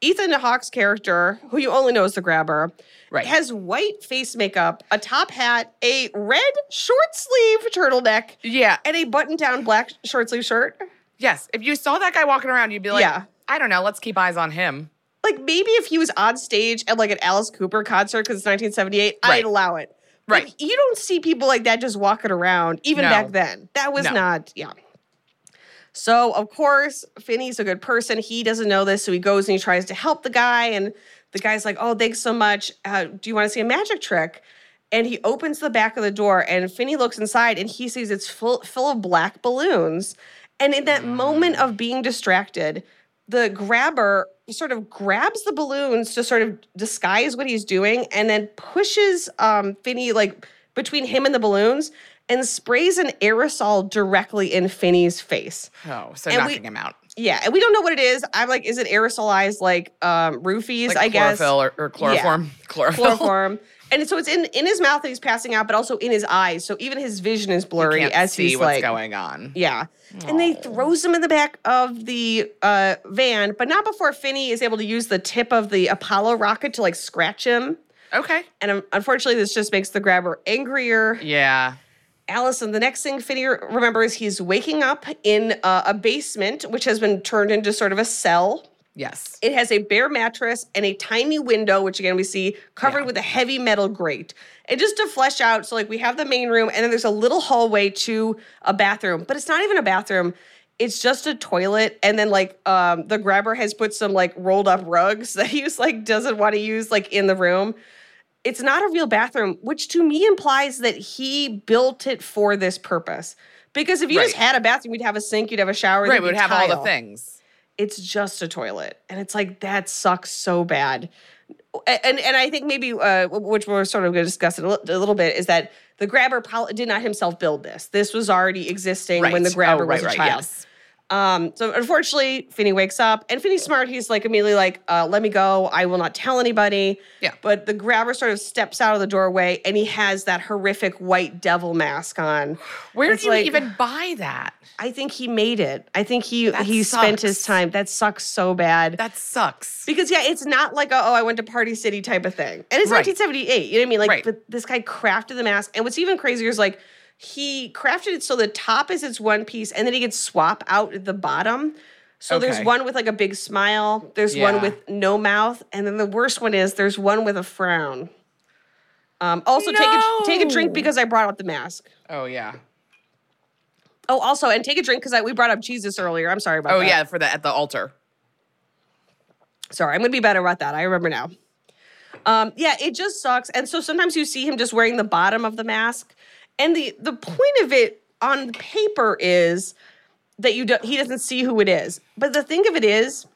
Ethan Hawke's character, who you only know as the grabber, Right. has white face makeup, a top hat, a red short sleeve turtleneck, Yeah. and a button down black short sleeve shirt. Yes. If you saw that guy walking around, you'd be like, Yeah. I don't know. Let's keep eyes on him. Like maybe if he was on stage at like an Alice Cooper concert because it's 1978, Right. I'd allow it. Right. you don't see people like that just walking around, even No. back then. That was No. not, yeah. So of course, Finney's a good person. He doesn't know this, so he goes and he tries to help the guy, and the guy's like, "Oh, thanks so much. Uh, do you want to see a magic trick?" And he opens the back of the door, and Finney looks inside, and he sees it's full full of black balloons. And in that moment of being distracted, the grabber sort of grabs the balloons to sort of disguise what he's doing, and then pushes um, Finney like between him and the balloons, and sprays an aerosol directly in Finney's face. Oh, so And we- knocking him out. Yeah, and we don't know what it is. I'm like, is it aerosolized like um, roofies? Like I guess chlorophyll or, or chloroform. Chlorophyll. chloroform. And so it's in in his mouth that he's passing out, but also in his eyes. So even his vision is blurry as see he's what's like, going on. yeah. And they throws him in the back of the uh, van, but not before Finney is able to use the tip of the Apollo rocket to like scratch him. Okay. And um, unfortunately, this just makes the grabber angrier. Yeah. Alison, the next thing Finney remembers, he's waking up in uh, a basement, which has been turned into sort of a cell. Yes. It has a bare mattress and a tiny window, which again we see covered Yeah. with a heavy metal grate. And just to flesh out, so like we have the main room, and then there's a little hallway to a bathroom, but it's not even a bathroom. It's just a toilet, and then like um, the grabber has put some like rolled up rugs that he's like doesn't want to use like in the room. It's not a real bathroom, which to me implies that he built it for this purpose. Because if you just had a bathroom, you'd have a sink, you'd have a shower, Right. there'd We would be have all the things. it's just a toilet and it's like that sucks so bad and and i think maybe uh, which we're sort of going to discuss it a little bit is that the grabber pol- did not himself build this this was already existing when the grabber Oh, right, was a right, child yes. Um, so unfortunately, Finney wakes up, and Finney's smart. He's like immediately like, uh, "Let me go. I will not tell anybody." Yeah. But the grabber sort of steps out of the doorway, and he has that horrific white devil mask on. Where It's do you like- even buy that? I think he made it. I think he That he spent his time. That sucks so bad. That sucks. Because yeah, it's not like a, oh I went to Party City type of thing, and it's Right. 1978. You know what I mean? Like, Right. but this guy crafted the mask, and what's even crazier is like he crafted it so the top is its one piece, and then he could swap out the bottom. So there's one with like a big smile, there's one with no mouth, and then the worst one is there's one with a frown. Um, also take a take a drink because I brought up the mask. Oh yeah. Oh, also, and take a drink because we brought up Jesus earlier. I'm sorry about that. Oh that. yeah, for the at the altar. Sorry, I'm gonna be better about that. I remember now. Um, yeah, it just sucks. And so sometimes you see him just wearing the bottom of the mask, and the the point of it on paper is that you don't he doesn't see who it is. But the thing of it is,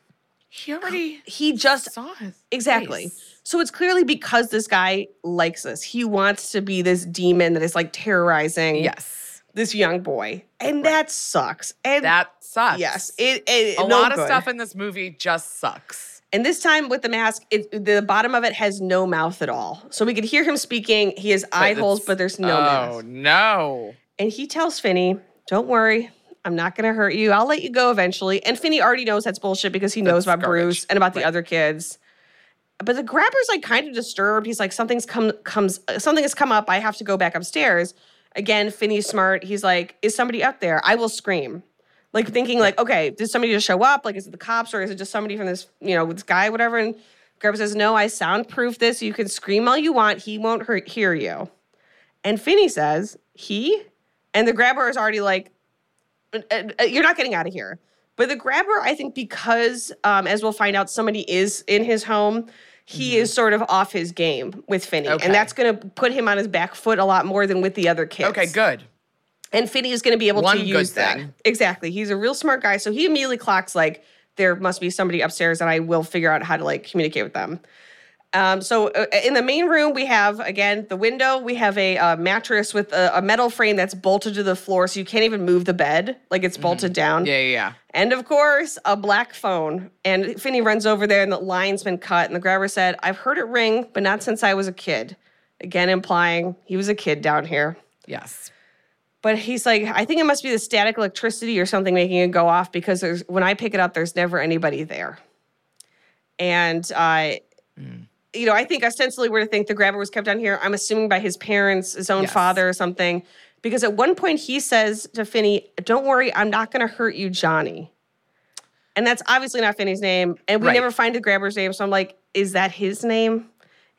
He already he just saw his exactly. face. So it's clearly because this guy likes us. He wants to be this demon that is like terrorizing Yes. this young boy, and that sucks. And That sucks. yes, it, it a no lot of good. stuff in this movie just sucks. And this time with the mask, it, the bottom of it has no mouth at all. So we could hear him speaking. He has eye it's- holes, but there's no oh mouth. Oh, no. And he tells Finney, Don't worry, I'm not going to hurt you. I'll let you go eventually. And Finney already knows that's bullshit because he knows about garbage. Bruce and about the Right. other kids. But the grabber's like kind of disturbed. He's like, Something's come, comes, uh, something has come up. I have to go back upstairs. Again, Finney's smart. He's like, Is somebody up there? I will scream. Like thinking, like, okay, did somebody just show up? Like, is it the cops or is it just somebody from this, you know, this guy, whatever? And Grabber says, No, I soundproof this. You can scream all you want. He won't hurt, hear you. And Finney says, He? And the grabber is already like, "Uh, uh, You're not getting out of here. But the grabber, I think, because um, as we'll find out, somebody is in his home, he is sort of off his game with Finney. Okay. And that's going to put him on his back foot a lot more than with the other kids. Okay, good. And Finney is going to be able One to use that. Exactly. He's a real smart guy. So he immediately clocks like there must be somebody upstairs and I will figure out how to like communicate with them. Um, so uh, in the main room, we have again the window. We have a uh, mattress with a, a metal frame that's bolted to the floor, so you can't even move the bed. Like it's bolted down. Mm-hmm. Yeah, yeah, yeah. And of course, a black phone. And Finney runs over there, and the line's been cut. And the grabber said, "I've heard it ring, but not since I was a kid." Again, implying he was a kid down here. Yes. But he's like, I think it must be the static electricity or something making it go off because there's when I pick it up, there's never anybody there. And uh, you know, I think ostensibly we're to think the grabber was kept down here. I'm assuming by his parents, his own Yes. father or something. Because at one point he says to Finney, Don't worry, I'm not gonna hurt you, Johnny. And that's obviously not Finney's name. And we Right. never find the grabber's name. So I'm like, is that his name?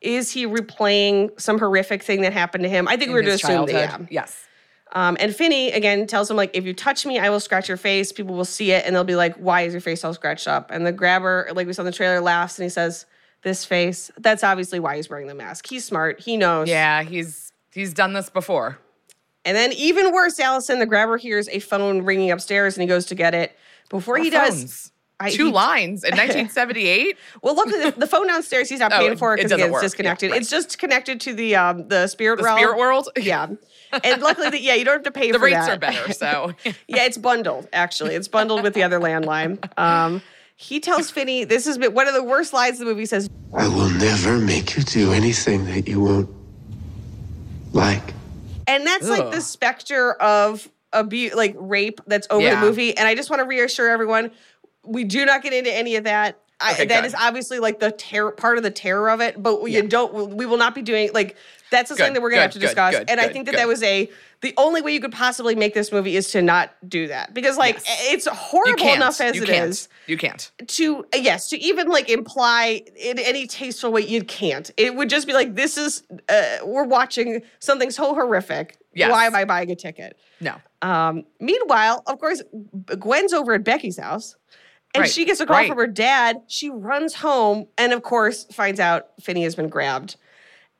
Is he replaying some horrific thing that happened to him? I think In we were to assume that, yeah. Yes. Um, and Finney again tells him like, if you touch me, I will scratch your face. People will see it, and they'll be like, "Why is your face all scratched up?" And the grabber, like we saw in the trailer, laughs and he says, "This face." That's obviously why he's wearing the mask. He's smart. He knows. Yeah, he's he's done this before. And then even worse, Alison, the grabber hears a phone ringing upstairs, and he goes to get it. Before he does, I- Two he- lines in 1978. well, look, the, the phone downstairs, he's not Oh, paying for it it because doesn't it's work. Yeah, disconnected. right. It's just connected to the um the spirit The realm. spirit world. Yeah. And luckily, the, yeah, you don't have to pay for it. The for rates that. are better. So Yeah, it's bundled, actually. It's bundled with the other landline. Um, he tells Finney, this is one of the worst lines of the movie. Says, I will never make you do anything that you won't like. and that's like the specter of abuse, like rape that's over the movie. And I just want to reassure everyone, we do not get into any of that. I, Okay, that good. is obviously like the terror part of the terror of it, but we don't. We will not be doing like that's the Good, thing that we're gonna have to good, good, discuss. good, and I think that good. that was a the only way you could possibly make this movie is to not do that because like Yes. it's horrible enough as you it can't. is. You can't. to yes to even like imply in any tasteful way you can't it would just be like this is uh, we're watching something so horrific Yes. why am i buying a ticket No. um meanwhile of course gwen's over at becky's house and Right, she gets a call right. from her dad she runs home and of course finds out finney has been grabbed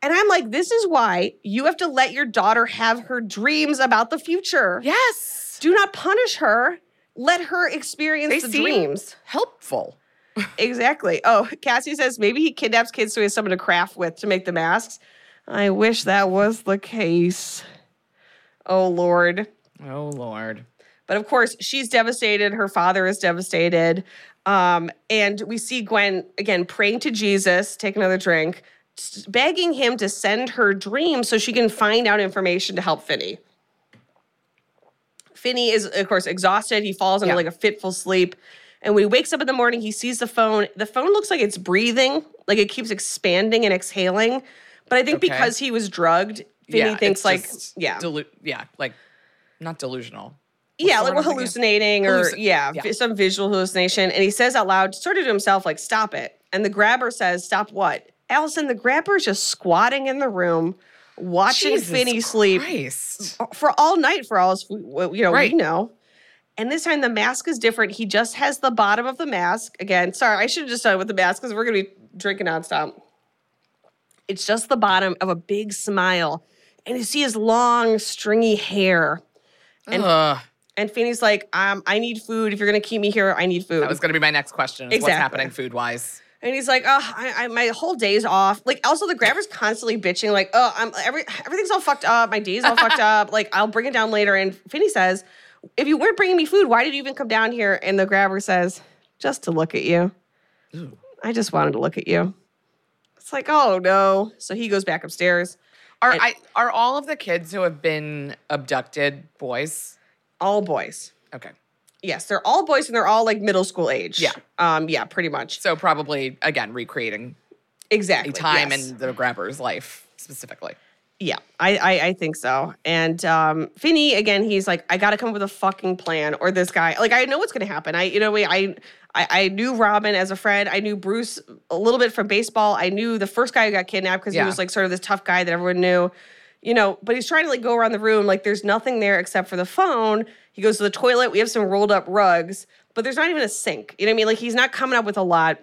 and i'm like this is why you have to let your daughter have her dreams about the future Yes. do not punish her let her experience They the dreams helpful. Exactly. Oh, Cassie says maybe he kidnaps kids so he has someone to craft with to make the masks. I wish that was the case. Oh, Lord. Oh Lord. But of course, she's devastated. Her father is devastated. Um, and we see Gwen again praying to Jesus, take another drink, begging him to send her dreams so she can find out information to help Finney. Finney is, of course, exhausted. He falls into Yeah. like a fitful sleep. And when he wakes up in the morning, he sees the phone. The phone looks like it's breathing, like it keeps expanding and exhaling. But I think Okay. because he was drugged, Finney yeah, thinks like, yeah, delu- yeah, like not delusional. yeah, like word we're I'm thinking of? hallucinating or yeah, yeah. some visual hallucination. And he says out loud, sort of to himself, like, stop it. And the grabber says, stop what? Alison, the grabber is just squatting in the room, watching Jesus Finney sleep Christ. for all night for all we, you know, Right. we know. And this time the mask is different. He just has the bottom of the mask. Again, sorry, I should have just done it with the mask because we're gonna be drinking nonstop. It's just the bottom of a big smile. And you see his long, stringy hair. And Ugh. and Finney's like, um, I need food. If you're gonna keep me here, I need food. That was going to be my next question. Exactly. What's happening food wise? And he's like, oh, I, I, my whole day's off. Like, also the grabber's constantly bitching, like, oh, I'm every everything's all fucked up. My day's all fucked up. Like, I'll bring it down later. And Finney says, if you weren't bringing me food, why did you even come down here? And the grabber says, just to look at you. I just wanted to look at you. It's like, oh no. So he goes back upstairs. Are And- I are all of the kids who have been abducted boys? All boys. Okay. Yes, they're all boys and they're all like middle school age. Yeah. Um, yeah, pretty much. So probably again recreating Exactly. time yes. in the grabber's life specifically. Yeah, I, I I think so. And um Finney again, he's like, I gotta come up with a fucking plan, or this guy. Like, I know what's gonna happen. I you know I I I knew Robin as a friend. I knew Bruce a little bit from baseball. I knew the first guy who got kidnapped because Yeah. he was like sort of this tough guy that everyone knew. You know, but he's trying to like go around the room like there's nothing there except for the phone. He goes to the toilet. We have some rolled up rugs, but there's not even a sink. You know what I mean? Like he's not coming up with a lot.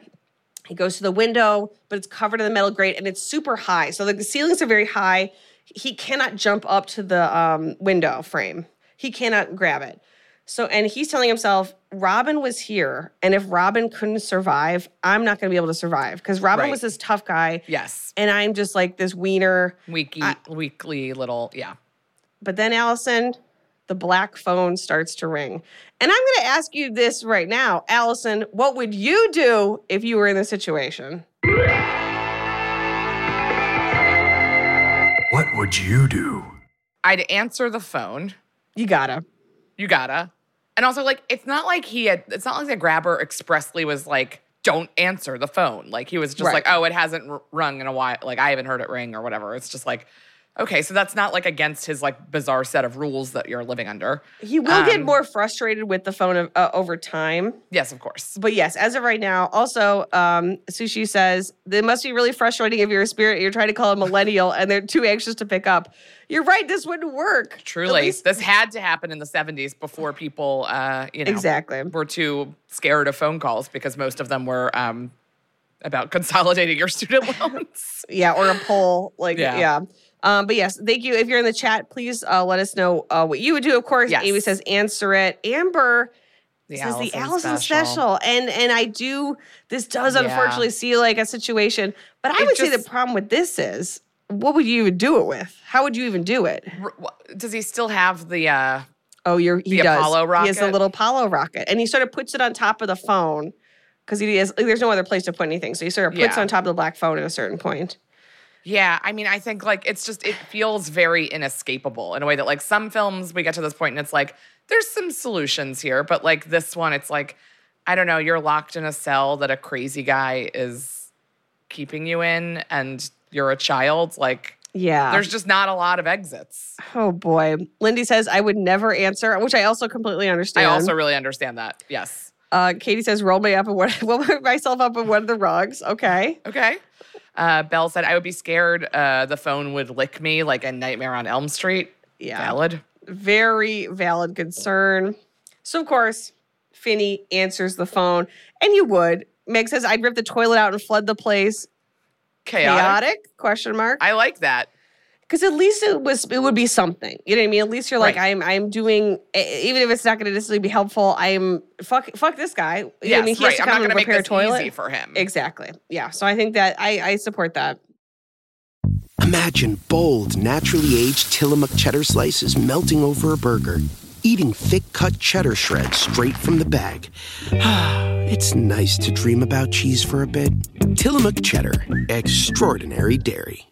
He goes to the window, but it's covered in the metal grate and it's super high. So like, the ceilings are very high. He cannot jump up to the um, window frame. He cannot grab it. So, and he's telling himself, Robin was here. And if Robin couldn't survive, I'm not going to be able to survive because Robin Right. was this tough guy. Yes. And I'm just like this wiener. Weeky, weekly little, yeah. But then, Alison, the black phone starts to ring. And I'm going to ask you this right now. Alison, what would you do if you were in this situation? What would you do? I'd answer the phone. You gotta. You gotta. And also, like, it's not like he had, it's not like the grabber expressly was like, don't answer the phone. Like, he was just Right. like, oh, it hasn't rung in a while. Like, I haven't heard it ring or whatever. It's just like, okay, so that's not like against his like bizarre set of rules that you're living under. He will get Um, more frustrated with the phone of, uh, over time. Yes, of course. But yes, as of right now, also, um, Sushi says, it must be really frustrating if you're a spirit, you're trying to call a millennial and they're too anxious to pick up. You're right, this wouldn't work. Truly, least- this had to happen in the 70s before people, uh, you know, Exactly. were too scared of phone calls because most of them were um, about consolidating your student loans. Yeah, or a poll. Like, yeah. Yeah. Um, but yes, thank you. If you're in the chat, please uh, let us know uh, what you would do. Of course, Yes. Amy says answer it. Amber The says the Alison Alison special. And and I do this does unfortunately see like a situation, but I It would say the problem with this is what would you even do it with? How would you even do it? Does he still have the? Uh, Oh, you're he The does. Apollo He has a little Apollo rocket, and he sort of puts it on top of the phone because he has. There's no other place to put anything, so he sort of puts it Yeah. on top of the black phone at a certain point. Yeah, I mean, I think like it's just it feels very inescapable in a way that like some films we get to this point and it's like there's some solutions here, but like this one, it's like I don't know, you're locked in a cell that a crazy guy is keeping you in, and you're a child. Like Yeah. there's just not a lot of exits. oh boy. Lindy says I would never answer, which I also completely understand. I also really understand that. Yes. Uh, Katie says roll me up and what? Roll myself up in one of the rugs. Okay. Okay. Uh, Belle said, I would be scared uh, the phone would lick me like a Nightmare on Elm Street. Yeah. Valid. Very valid concern. So of course, Finney answers the phone, and you would. Meg says I'd rip the toilet out and flood the place. Chaotic. Chaotic? Question mark. I like that. Because at least it was it would be something you know what i mean at least you're like Right. i'm i'm doing even if it's not going to necessarily be helpful i'm fuck fuck this guy you know i Yes, mean he right. has to I'm not going to make this toilet easy for him. exactly yeah so i think that i i support that Imagine bold, naturally aged Tillamook cheddar slices melting over a burger, eating thick cut cheddar shreds straight from the bag. it's nice to dream about cheese for a bit. Tillamook cheddar, extraordinary dairy.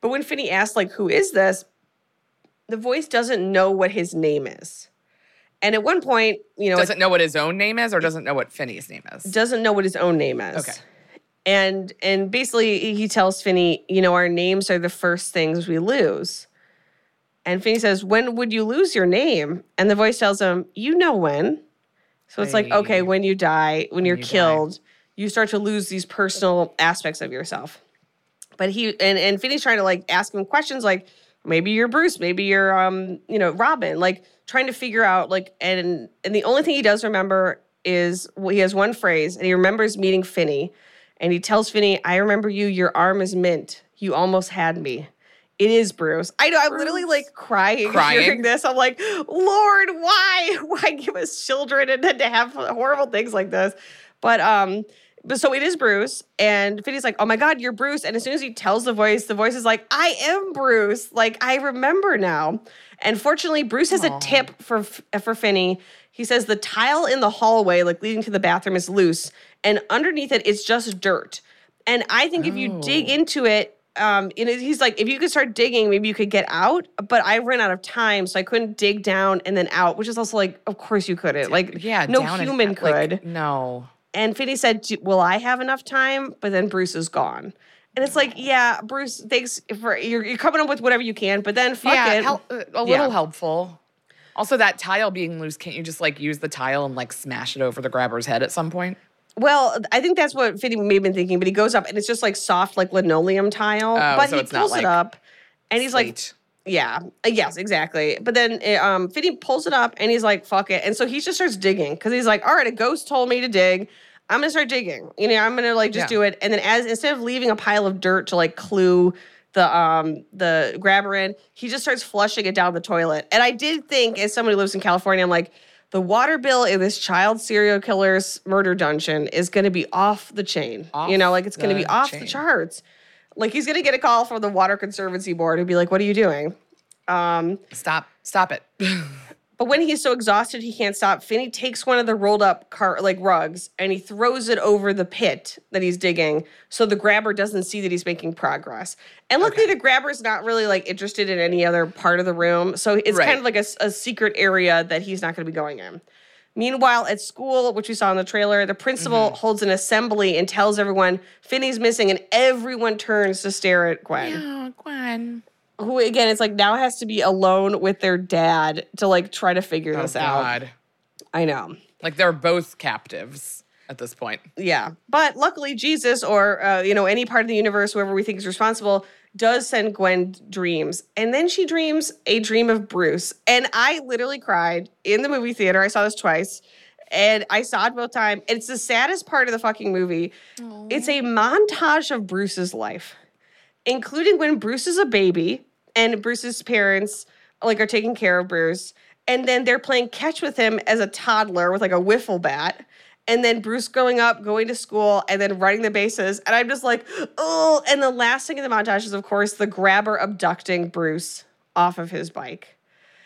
But when Finney asks, like, who is this? The voice doesn't know what his name is. And at one point, you know, doesn't know what his own name is or doesn't know what Finney's name is. doesn't know what his own name is. Okay. And and basically he tells Finney, you know, our names are the first things we lose. And Finney says, When would you lose your name? And the voice tells him, You know when. So it's like, okay, when you die, when, you're you die. killed, you start to lose these personal aspects of yourself. But he and and Finney's trying to like ask him questions like maybe you're Bruce, maybe you're um, you know, Robin, like trying to figure out like and and the only thing he does remember is well, he has one phrase and he remembers meeting Finney and he tells Finney, I remember you, your arm is mint. You almost had me. It is Bruce. I know. I'm literally like crying, Crying? hearing this. I'm like, Lord, why? Why give us children and then to have horrible things like this? But um, so it is Bruce, and Finney's like, "Oh my God, you're Bruce!" And as soon as he tells the voice, the voice is like, "I am Bruce." Like I remember now. And fortunately, Bruce has a tip for for Finney. He says the tile in the hallway, like leading to the bathroom, is loose, and underneath it, it's just dirt. And I think if you dig into it, um, you know, he's like, if you could start digging, maybe you could get out. But I ran out of time, so I couldn't dig down and then out, which is also like, of course you couldn't. Like, Yeah, no down and- human like, could. no. And Finney said, "Do- "Will I have enough time?" But then Bruce is gone, and it's like, "Yeah, Bruce, thanks for you're, you're coming up with whatever you can, but then fuck yeah, it." hel- uh, a little Yeah. helpful. Also, that tile being loose, can't you just like use the tile and like smash it over the grabber's head at some point? Well, I think that's what Finney may have been thinking, but he goes up and it's just like soft, like linoleum tile. Oh, but so he pulls like it up and he's like, Slate. Yeah, uh, yes, exactly. But then uh, um, Finney pulls it up and he's like, fuck it. And so he just starts digging because he's like, all right, a ghost told me to dig. I'm gonna start digging. You know, I'm gonna like just Yeah. do it. And then as instead of leaving a pile of dirt to like clue the um the grabber in, he just starts flushing it down the toilet. And I did think, as somebody who lives in California, I'm like, the water bill in this child serial killer's murder dungeon is gonna be off the chain. you know, like it's gonna be off the charts. Like he's gonna get a call from the Water Conservancy Board and be like, "What are you doing?" Um, Stop, stop it. but when he's so exhausted he can't stop, Finney takes one of the rolled up car like rugs and he throws it over the pit that he's digging, so the grabber doesn't see that he's making progress. And luckily, the grabber's not really like interested in any other part of the room, so it's Right. kind of like a secret area that he's not going to be going in. Meanwhile, at school, which we saw in the trailer, the principal holds an assembly and tells everyone Finney's missing, and everyone turns to stare at Gwen oh, Gwen. who again it's like now has to be alone with their dad to like try to figure Oh, this out. I know. Like they're both captives at this point. Yeah. But luckily Jesus or uh, you know any part of the universe whoever we think is responsible does send Gwen dreams. And then she dreams a dream of Bruce. And I literally cried in the movie theater. I saw this twice. And I saw it both times. It's the saddest part of the fucking movie. It's a montage of Bruce's life, including when Bruce is a baby and Bruce's parents like are taking care of Bruce. And then they're playing catch with him as a toddler with like a wiffle bat. And then Bruce growing up, going to school, and then running the bases. And I'm just like, oh. And the last thing in the montage is, of course, the grabber abducting Bruce off of his bike.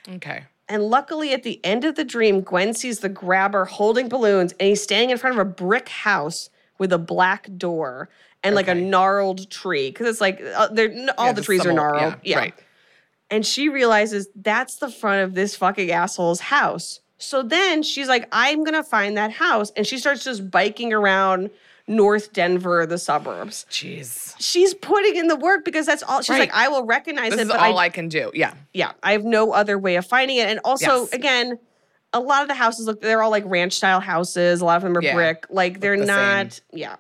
Okay. And luckily, at the end of the dream, Gwen sees the grabber holding balloons and he's standing in front of a brick house with a black door and like a gnarled tree. Because it's like, uh, all Yeah, the trees are gnarled. yeah, right. And she realizes that's the front of this fucking asshole's house. So then she's like, I'm going to find that house. And she starts just biking around North Denver, the suburbs. Jeez. She's putting in the work because that's all. She's Right. like, I will recognize This it. is but all I I can do. Yeah. yeah, I have no other way of finding it. And also, Yes. again, a lot of the houses look they're all like ranch style houses. A lot of them are Yeah, brick. Like they're the not. Yeah.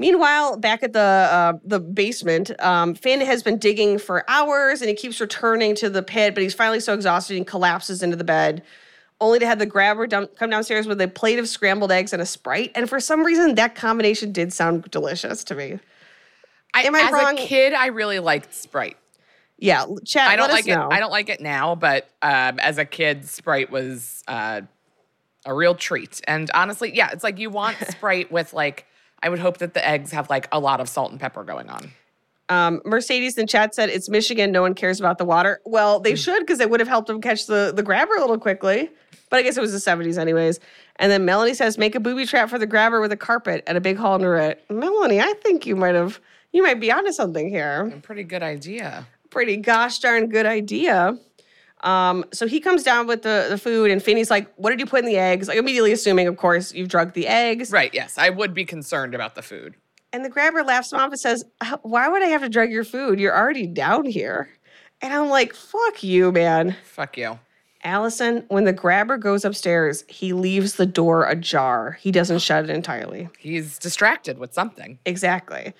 Meanwhile, back at the uh, the basement, um, Finn has been digging for hours, and he keeps returning to the pit. But he's finally so exhausted, he collapses into the bed, only to have the grabber dump, come downstairs with a plate of scrambled eggs and a sprite. And for some reason, that combination did sound delicious to me. I, Am I as wrong? a kid, I really liked Sprite. Yeah, chat. I don't like us it. I don't like it now, but um, as a kid, Sprite was uh, a real treat. And honestly, yeah, it's like you want Sprite with like. I would hope that the eggs have like a lot of salt and pepper going on. Um, Mercedes in chat said it's Michigan. No one cares about the water. Well, Hmm. they should because it would have helped them catch the the grabber a little quickly. But I guess it was the seventies anyways. And then Melanie says make a booby trap for the grabber with a carpet and a big hole under it. Melanie, I think you might have you might be onto something here. A pretty good idea. Pretty gosh darn good idea. Um, so he comes down with the, the food, and Finney's like, "What did you put in the eggs?" Like immediately assuming, of course, you've drugged the eggs. Right. Yes, I would be concerned about the food. And the grabber laughs him off and says, Why would I have to drug your food? You're already down here. And I'm like, Fuck you, man. Fuck you. Alison, when the grabber goes upstairs, he leaves the door ajar. He doesn't shut it entirely. He's distracted with something. Exactly.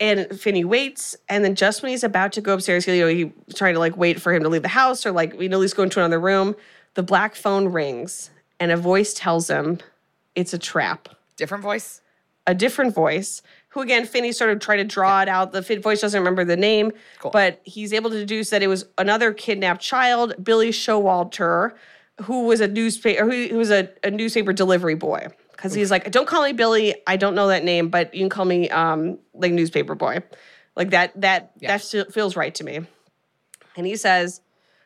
And Finney waits, and then just when he's about to go upstairs, he, you know, he's trying to like wait for him to leave the house or like you know, at least go into another room. The black phone rings, and a voice tells him it's a trap. Different voice. a different voice, who again, Finney sort of tried to draw it out. The Fin voice doesn't remember the name, Cool. but he's able to deduce that it was another kidnapped child, Billy Showalter, who was a newspaper, who, who was a, a newspaper delivery boy. Because he's like, don't call me Billy. I don't know that name, but you can call me um, like newspaper boy. Like that. That Yeah. that feels right to me. And he says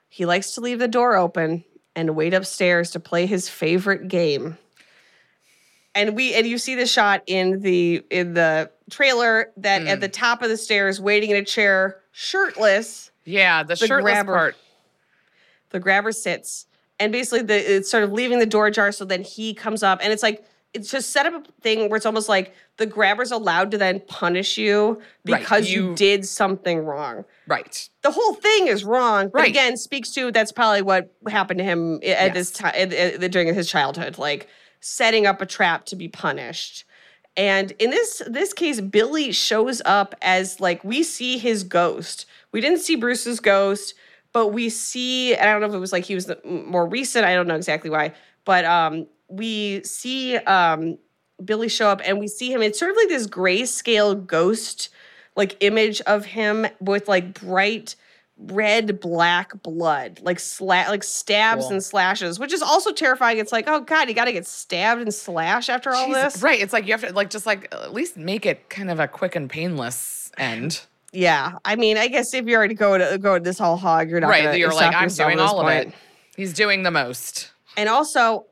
he likes to leave the door open and wait upstairs to play his favorite game and we and you see the shot in the in the trailer that Hmm. at the top of the stairs waiting in a chair shirtless Yeah, the, The shirtless grabber. part. the grabber sits and basically the it's sort of leaving the door ajar so then he comes up and it's like it's just set up a thing where it's almost like the grabber's allowed to then punish you Right, because you, you- did something wrong. Right. The whole thing is wrong. But Right. again, speaks to that's probably what happened to him at Yes. this time during his childhood, like setting up a trap to be punished. And in this this case, Billy shows up as like we see his ghost. We didn't see Bruce's ghost, but we see. I don't know if it was like he was the more recent. I don't know exactly why, but um, we see um, Billy show up, and we see him. It's sort of like this grayscale ghost like image of him with like bright red black blood like sla- like stabs Cool. and slashes which is also terrifying it's like oh god you got to get stabbed and slashed after all Jesus, this Right. It's like you have to like just like at least make it kind of a quick and painless end. yeah i mean i guess if you're already going to go this whole hog you're not right. gonna You're like, I'm doing all of point. it. He's doing the most. And also,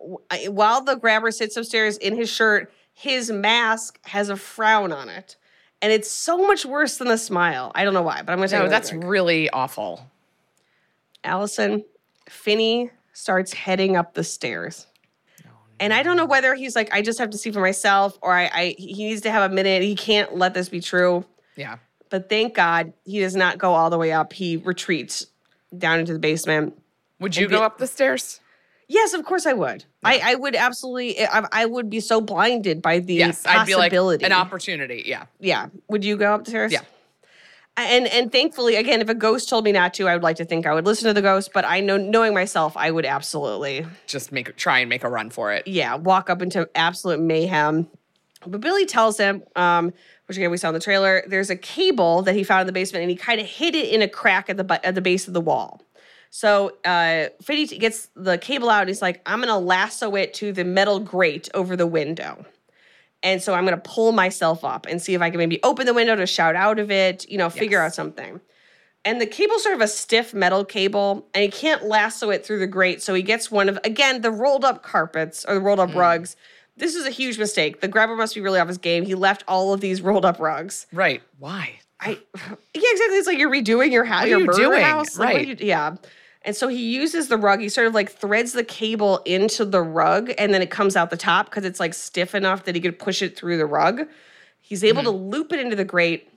while the grabber sits upstairs in his shirt, his mask has a frown on it. And it's so much worse than the smile. I don't know why, but I'm going to tell No, you. that's really awful. Alison, Finney starts heading up the stairs. And I don't know whether he's like, I just have to see for myself, or I, I he needs to have a minute. He can't let this be true. Yeah. But thank God he does not go all the way up. He retreats down into the basement. Would you And go up the stairs? Yes, of course I would. I, I would absolutely. I, I would be so blinded by the Yes. I'd be like possibility. an opportunity. Yeah. yeah. Would you go upstairs? Yeah. And and thankfully, again, if a ghost told me not to, I would like to think I would listen to the ghost. But I know, knowing myself, I would absolutely, Just make try and make a run for it. yeah, walk up into absolute mayhem. But Billy tells him, um, which again we saw in the trailer, there's a cable that he found in the basement, and he kind of hid it in a crack at the at the base of the wall. So uh, Finney t- gets the cable out, and he's like, "I'm gonna lasso it to the metal grate over the window." And so I'm going to pull myself up and see if I can maybe open the window to shout out of it, you know, figure Yes. out something. And the cable's sort of a stiff metal cable, and he can't lasso it through the grate. So he gets one of, again, the rolled up carpets or the rolled Mm. up rugs. This is a huge mistake. The grabber must be really off his game. He left all of these rolled up rugs. Right. Why? I, yeah, exactly. It's like you're redoing your house, What are your you burger doing? house. Like, Right. you- yeah. And so he uses the rug. He sort of like threads the cable into the rug, and then it comes out the top because it's like stiff enough that he could push it through the rug. He's able to Mm-hmm. loop it into the grate,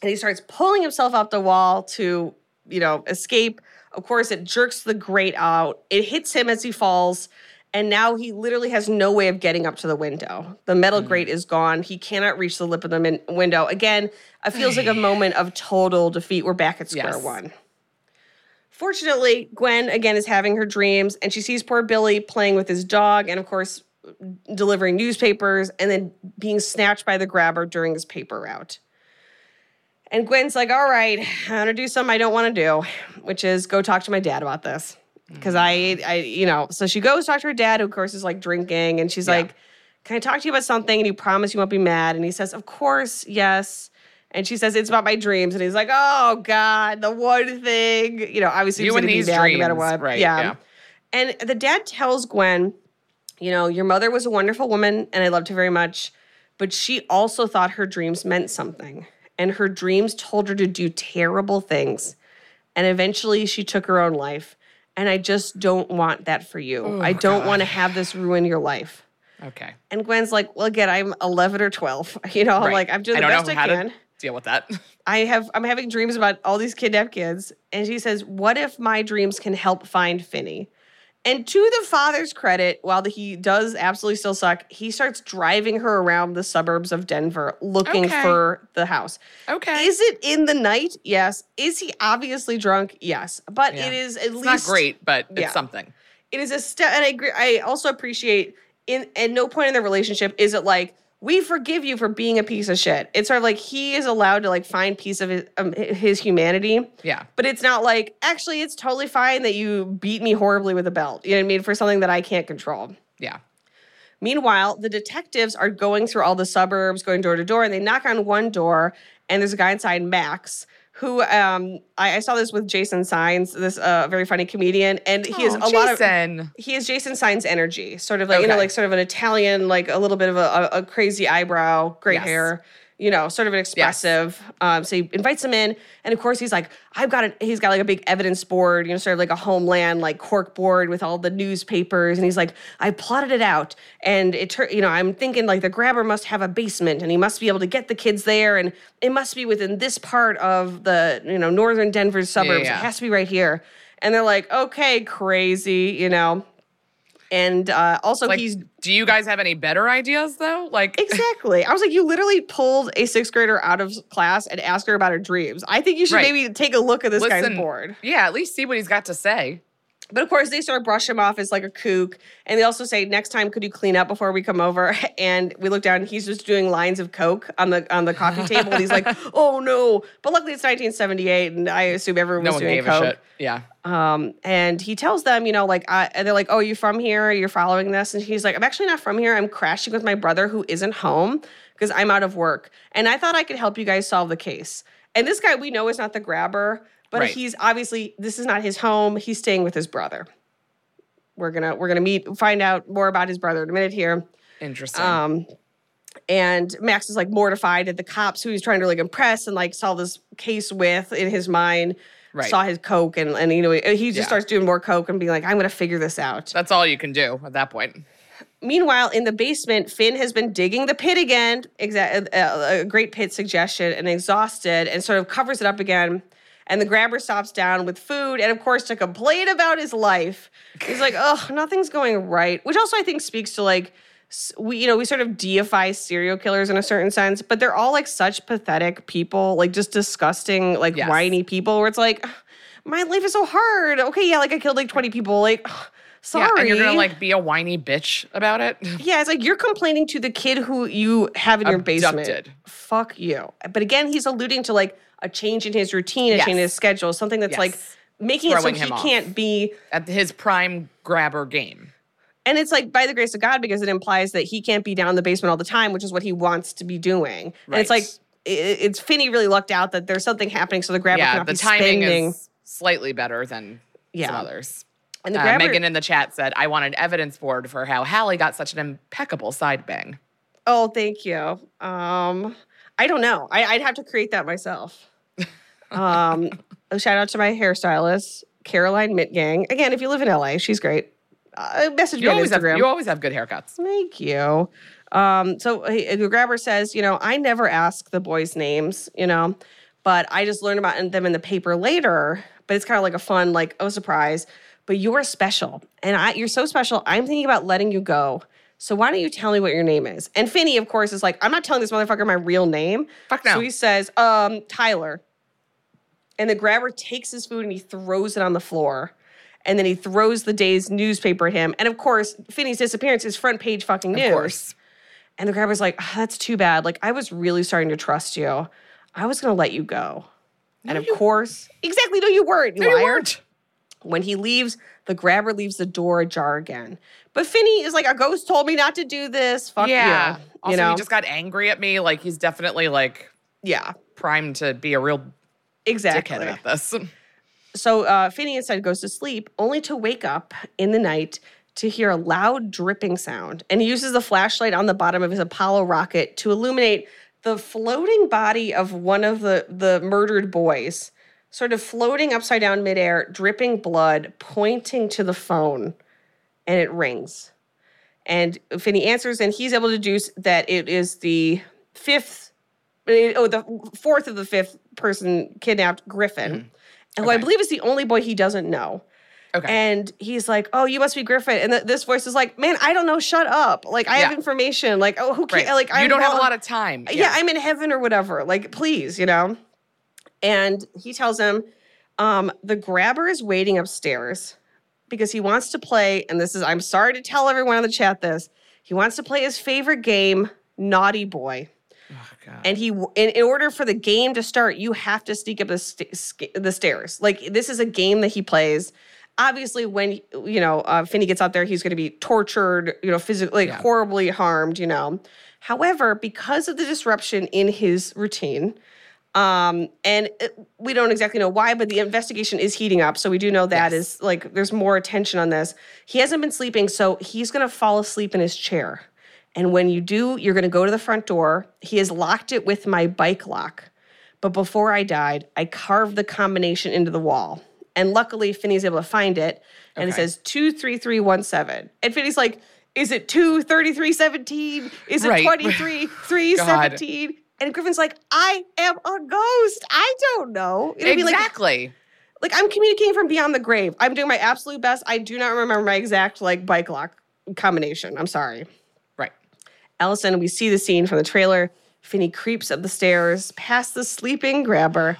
and he starts pulling himself out the wall to, you know, escape. Of course, it jerks the grate out. It hits him as he falls. And now he literally has no way of getting up to the window. The metal Mm. grate is gone. He cannot reach the lip of the min- window. Again, it feels like a moment of total defeat. We're back at square Yes. one. Fortunately, Gwen again is having her dreams and she sees poor Billy playing with his dog and, of course, delivering newspapers and then being snatched by the grabber during his paper route. And Gwen's like, all right, I'm gonna do something I don't wanna do, which is go talk to my dad about this. Because I, I, you know, so she goes talk to her dad, who of course is like drinking, and she's Yeah. like, Can I talk to you about something? And you promise you won't be mad. And he says, Of course, yes. And she says, It's about my dreams. And he's like, Oh God, the one thing. You know, obviously You and gonna be these mad no matter what. right, yeah. yeah. And the dad tells Gwen, you know, your mother was a wonderful woman and I loved her very much, but she also thought her dreams meant something. And her dreams told her to do terrible things. And eventually she took her own life. And I just don't want that for you. Oh I don't want to have this ruin your life. Okay. And Gwen's like, well, again, I'm 11 or 12. You know, I'm Right. like, I'm doing I the don't best know I can. to deal with that. I have I'm having dreams about all these kidnapped kids. And she says, What if my dreams can help find Finney? And to the father's credit, while the, he does absolutely still suck, he starts driving her around the suburbs of Denver looking Okay. for the house. Okay. Is it in the night? Yes. Is he obviously drunk? Yes. But Yeah. it is at it's least not great, but Yeah. it's something. it is a step and I agree I also appreciate in at no point in the relationship is it like we forgive you for being a piece of shit. It's sort of like he is allowed to like find piece of his, um, his humanity. Yeah. But it's not like actually it's totally fine that you beat me horribly with a belt. You know what I mean for something that I can't control. Yeah. Meanwhile, the detectives are going through all the suburbs, going door to door, and they knock on one door, and there's a guy inside, Max, who um, I, I saw this with Jason Signs, this uh, very funny comedian, and he has Oh, a lot of he is Jason Signs energy, sort of like you know, like sort of an Italian, like a little bit of a, a, crazy eyebrow, great Yes. hair. You know, sort of an expressive. Um, so he invites him in, and of course he's like, I've got a, he's got like a big evidence board, you know, sort of like a homeland like cork board with all the newspapers, and he's like, I plotted it out, and it, tur- you know, I'm thinking like the grabber must have a basement, and he must be able to get the kids there, and it must be within this part of the you know northern Denver suburbs. yeah. It has to be right here, and they're like, okay, crazy, you know. And uh, also, Like, he's do you guys have any better ideas though? Like, Exactly. I was like, you literally pulled a sixth grader out of class and asked her about her dreams. I think you should Right. maybe take a look at this guy's board. Yeah, at least see what he's got to say. But of course, they sort of brush him off as like a kook. And they also say, next time, could you clean up before we come over? And we look down, and he's just doing lines of Coke on the on the coffee table. And he's like, oh no. But luckily, it's 1978, and I assume everyone No was doing Coke. Yeah. Um, and he tells them, you know, like, I, and they're like, oh, you from here? You're following this? And he's like, I'm actually not from here. I'm crashing with my brother who isn't home because I'm out of work. And I thought I could help you guys solve the case. And this guy we know is not the grabber, but Right. he's obviously, this is not his home. He's staying with his brother. We're gonna we're gonna meet find out more about his brother in a minute here. Interesting. Um, and Max is like mortified at the cops who he's trying to like impress and like solve this case with in his mind. Right. Saw his coke and and you know he just Yeah. starts doing more coke and being like, I'm gonna figure this out. That's all you can do at that point. Meanwhile, in the basement, Finn has been digging the pit again. Exa- uh, a great pit suggestion, and exhausted, and sort of covers it up again. And the grabber stops down with food, and of course, to complain about his life. He's like, "Oh, nothing's going right," which also I think speaks to like we, you know, we sort of deify serial killers in a certain sense, but they're all like such pathetic people, like just disgusting, like Yes. whiny people. Where it's like, my life is so hard. Okay, yeah, like I killed like twenty people. Like, sorry. Yeah, and you're gonna like be a whiny bitch about it. Yeah, it's like you're complaining to the kid who you have in your basement. Abducted. Fuck you. But again, he's alluding to like a change in his routine, a Yes. change in his schedule, something that's like Yes. making it so he off. can't be. At his prime grabber game. And it's like by the grace of God because it implies that he can't be down in the basement all the time, which is what he wants to be doing. And it's like Right. i- it's Finney really lucked out that there's something happening, so the grabber yeah, cannot the be timing spending. is slightly better than Yeah. some others. and the Uh, grabber, Megan in the chat said, I want an evidence board for how Halle got such an impeccable side bang. Oh, thank you. Um, I don't know. I, I'd have to create that myself. Um, a shout out to my hairstylist, Caroline Mitgang. Again, if you live in LA, she's great. Uh, message me You on always, have, Instagram. you always have good haircuts. Thank you. Um, so he- the grabber says, you know, I never ask the boys' names, you know, but I just learned about them in the paper later. But it's kind of like a fun, like, oh, surprise. But you're special, and I, you're so special. I'm thinking about letting you go. So why don't you tell me what your name is? And Finney, of course, is like, I'm not telling this motherfucker my real name. Fuck no. So he says, um, Tyler. And the grabber takes his food and he throws it on the floor. And then he throws the day's newspaper at him. And of course, Finney's disappearance is front page fucking news. Of course. And the grabber's like, "Ah, that's too bad. Like, I was really starting to trust you. I was going to let you go. and of course, exactly, no, you weren't. You No, you weren't. When he leaves, the grabber leaves the door ajar again. But Finney is like, a ghost told me not to do this. Fuck yeah. you. Also, you know? he just got angry at me. Like he's definitely like yeah, primed to be a real exactly. dickhead about this. So uh, Finney instead goes to sleep, only to wake up in the night to hear a loud dripping sound. And he uses the flashlight on the bottom of his Apollo rocket to illuminate the floating body of one of the, the murdered boys, sort of floating upside down midair, dripping blood, pointing to the phone. And it rings. And Finney answers, and he's able to deduce that it is the fifth, eh, oh, the fourth of the fifth person kidnapped, Griffin, who I believe is the only boy he doesn't know. Okay. And he's like, "Oh, you must be Griffin." And th- this voice is like, "Man, I don't know. Shut up. Like, I have information. Like, oh, who right. Like, I'm don't have a lot of time. yeah. I'm in heaven or whatever. Like, please, you know. And he tells him, um, the grabber is waiting upstairs because he wants to play. And this is, I'm sorry to tell everyone in the chat this. He wants to play his favorite game, Naughty Boy. God. And he, in, in order for the game to start, you have to sneak up the, st- the stairs. Like this is a game that he plays. Obviously, when you know uh, Finney gets out there, he's going to be tortured, you know, physically, like Yeah. horribly harmed, you know. However, because of the disruption in his routine, um, and it- we don't exactly know why, but the investigation is heating up. So we do know that is like there's more attention on this. He hasn't been sleeping, so he's going to fall asleep in his chair. And when you do, you're going to go to the front door. He has locked it with my bike lock. But before I died, I carved the combination into the wall. And luckily, Finney's able to find it. And it says 23317. And Finney's like, is it 23317? Is it Right. 23317? And Griffin's like, I am a ghost. I don't know. You know what I mean? Like, exactly. like I'm communicating from beyond the grave. I'm doing my absolute best. I do not remember my exact like bike lock combination. I'm sorry. Alison, we see the scene from the trailer. Finney creeps up the stairs past the sleeping grabber,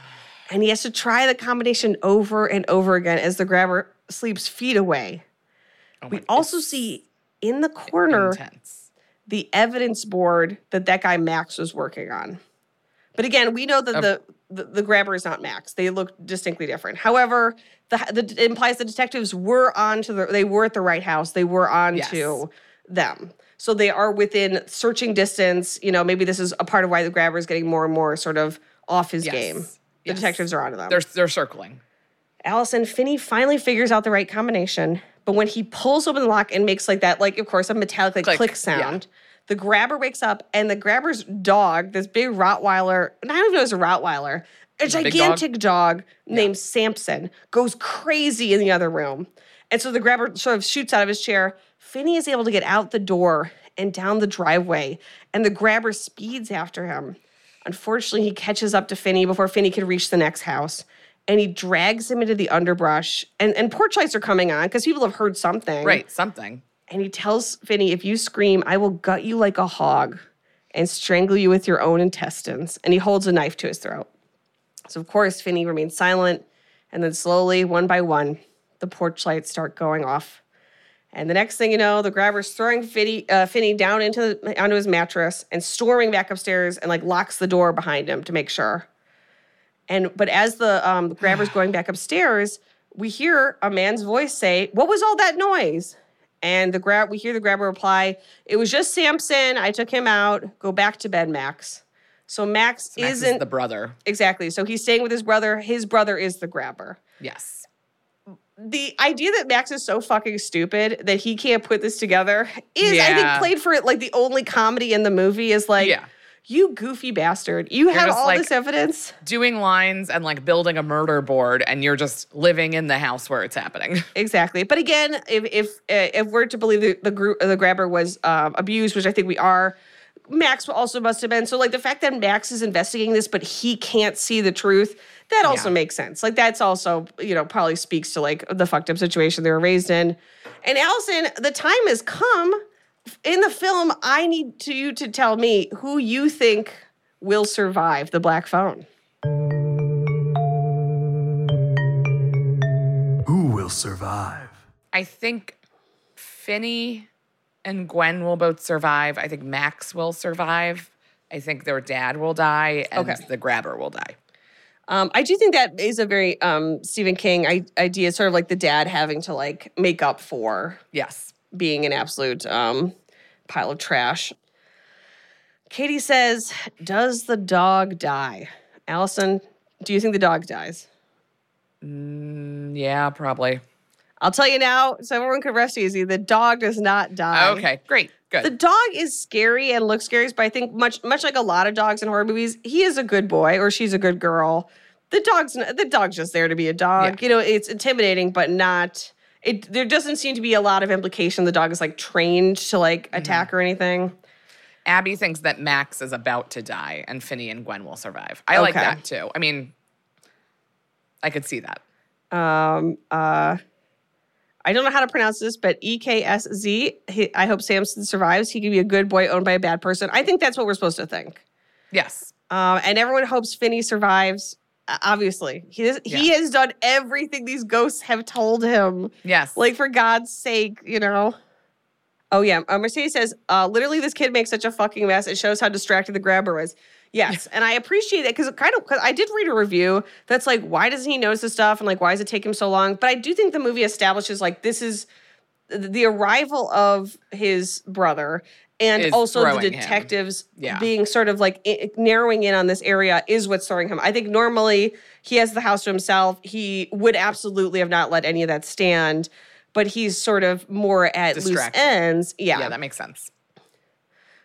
and he has to try the combination over and over again as the grabber sleeps feet away. Oh we also see in the corner intense. the evidence board that that guy Max was working on. But again, we know that Of- the, the the grabber is not Max. They look distinctly different. However, the, the it implies the detectives were on to the they were at the right house. They were on Yes. to them. So they are within searching distance. You know, maybe this is a part of why the grabber is getting more and more sort of off his Yes. game. The Yes. detectives are onto them. They're they're circling. Alison Finney finally figures out the right combination, but when he pulls open the lock and makes like that, like of course a metallic like click, Click, sound, the grabber wakes up and the grabber's dog, this big Rottweiler, and I don't even know it's a Rottweiler, a a dog? gigantic dog, named Samson, goes crazy in the other room. And so the grabber sort of shoots out of his chair. Finney is able to get out the door and down the driveway, and the grabber speeds after him. Unfortunately, he catches up to Finney before Finney can reach the next house. And he drags him into the underbrush. And, and porch lights are coming on because people have heard something. Right. Something. And he tells Finney, if you scream, I will gut you like a hog and strangle you with your own intestines. And he holds a knife to his throat. So, of course, Finney remains silent. And then slowly, one by one, the porch lights start going off. And the next thing you know, the grabber's throwing Finney, uh, Finney down into the, onto his mattress and storming back upstairs and like locks the door behind him to make sure. And but as the um, the grabber's going back upstairs, we hear a man's voice say, "What was all that noise?" And the grab we hear the grabber reply, "It was just Samson. I took him out. Go back to bed, Max." So Max, Max is isn't the brother. exactly. So he's staying with his brother. His brother is the grabber. Yes. The idea that Max is so fucking stupid that he can't put this together is, I think, played for it like the only comedy in the movie is like, Yeah. you goofy bastard. You have just all like- this evidence. Doing lines and like building a murder board, and you're just living in the house where it's happening. Exactly. But again, if if uh, if we're to believe the the, group, the grabber was um, abused, which I think we are, Max also must have been. So like the fact that Max is investigating this, but he can't see the truth, that also Yeah. makes sense. Like that's also you know probably speaks to like the fucked up situation they were raised in. And Alison, the time has come in the film. I need to you to tell me who you think will survive the black phone. Who will survive? I think Finney and Gwen will both survive. I think Max will survive. I think their dad will die, and Okay. the grabber will die. Um, I do think that is a very um, Stephen King I- idea, sort of like the dad having to like make up for Yes. being an absolute um, pile of trash. Katie says, "Does the dog die?" Alison, do you think the dog dies? Mm, yeah, probably. I'll tell you now, so everyone can rest easy. The dog does not die. Okay, great. Good. The dog is scary and looks scary, but I think much much like a lot of dogs in horror movies, he is a good boy or she's a good girl. The dog's the dog's just there to be a dog. Yeah. You know, it's intimidating, but not. It there doesn't seem to be a lot of implication. The dog is like trained to like Mm-hmm. attack or anything. Abby thinks that Max is about to die and Finney and Gwen will survive. I like that too. I mean, I could see that. Um, uh, I don't know how to pronounce this, but E K S Z. he- I hope Samson survives. He could be a good boy owned by a bad person. I think that's what we're supposed to think. Yes. Um, and everyone hopes Finney survives. Obviously, he has, he has done everything these ghosts have told him. Yes. Like for God's sake, you know. Oh yeah, uh, Mercedes says, uh, literally, this kid makes such a fucking mess. It shows how distracted the grabber was. Yes, and I appreciate it because kind of because I did read a review that's like, why doesn't he notice this stuff and like why does it take him so long? But I do think the movie establishes like this is the arrival of his brother and also the detectives Yeah. being sort of like narrowing in on this area is what's throwing him. I think normally he has the house to himself. He would absolutely have not let any of that stand, but he's sort of more at loose ends. Yeah. yeah, that makes sense.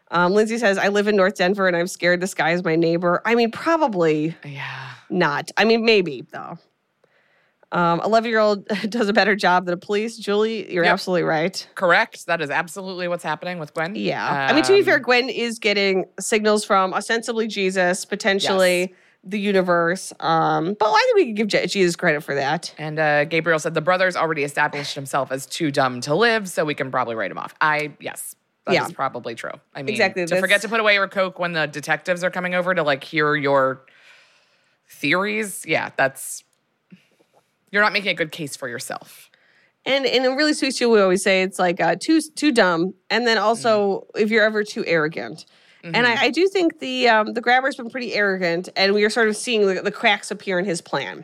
Um, Lindsay says, I live in North Denver and I'm scared this guy is my neighbor. I mean, probably Yeah. not. I mean, maybe though. Um, 11 year old does a better job than a police. Julie, you're Yep. absolutely right. Correct. That is absolutely what's happening with Gwen. Yeah. I mean, to be fair, Um, Gwen is getting signals from ostensibly Jesus, potentially the universe. Um, but I think we can give Jesus credit for that. And uh, Gabriel said the brother's already established himself as too dumb to live, so we can probably write him off. I yes, that is Yeah. probably true. I mean, Exactly, To forget to put away your coke when the detectives are coming over to like hear your theories. Yeah, that's you're not making a good case for yourself. And and in really sweet you, we always say it's like uh, too too dumb, and then also Mm. if you're ever too arrogant. And Mm-hmm. I, I do think the um, the grabber's been pretty arrogant, and we are sort of seeing the, the cracks appear in his plan.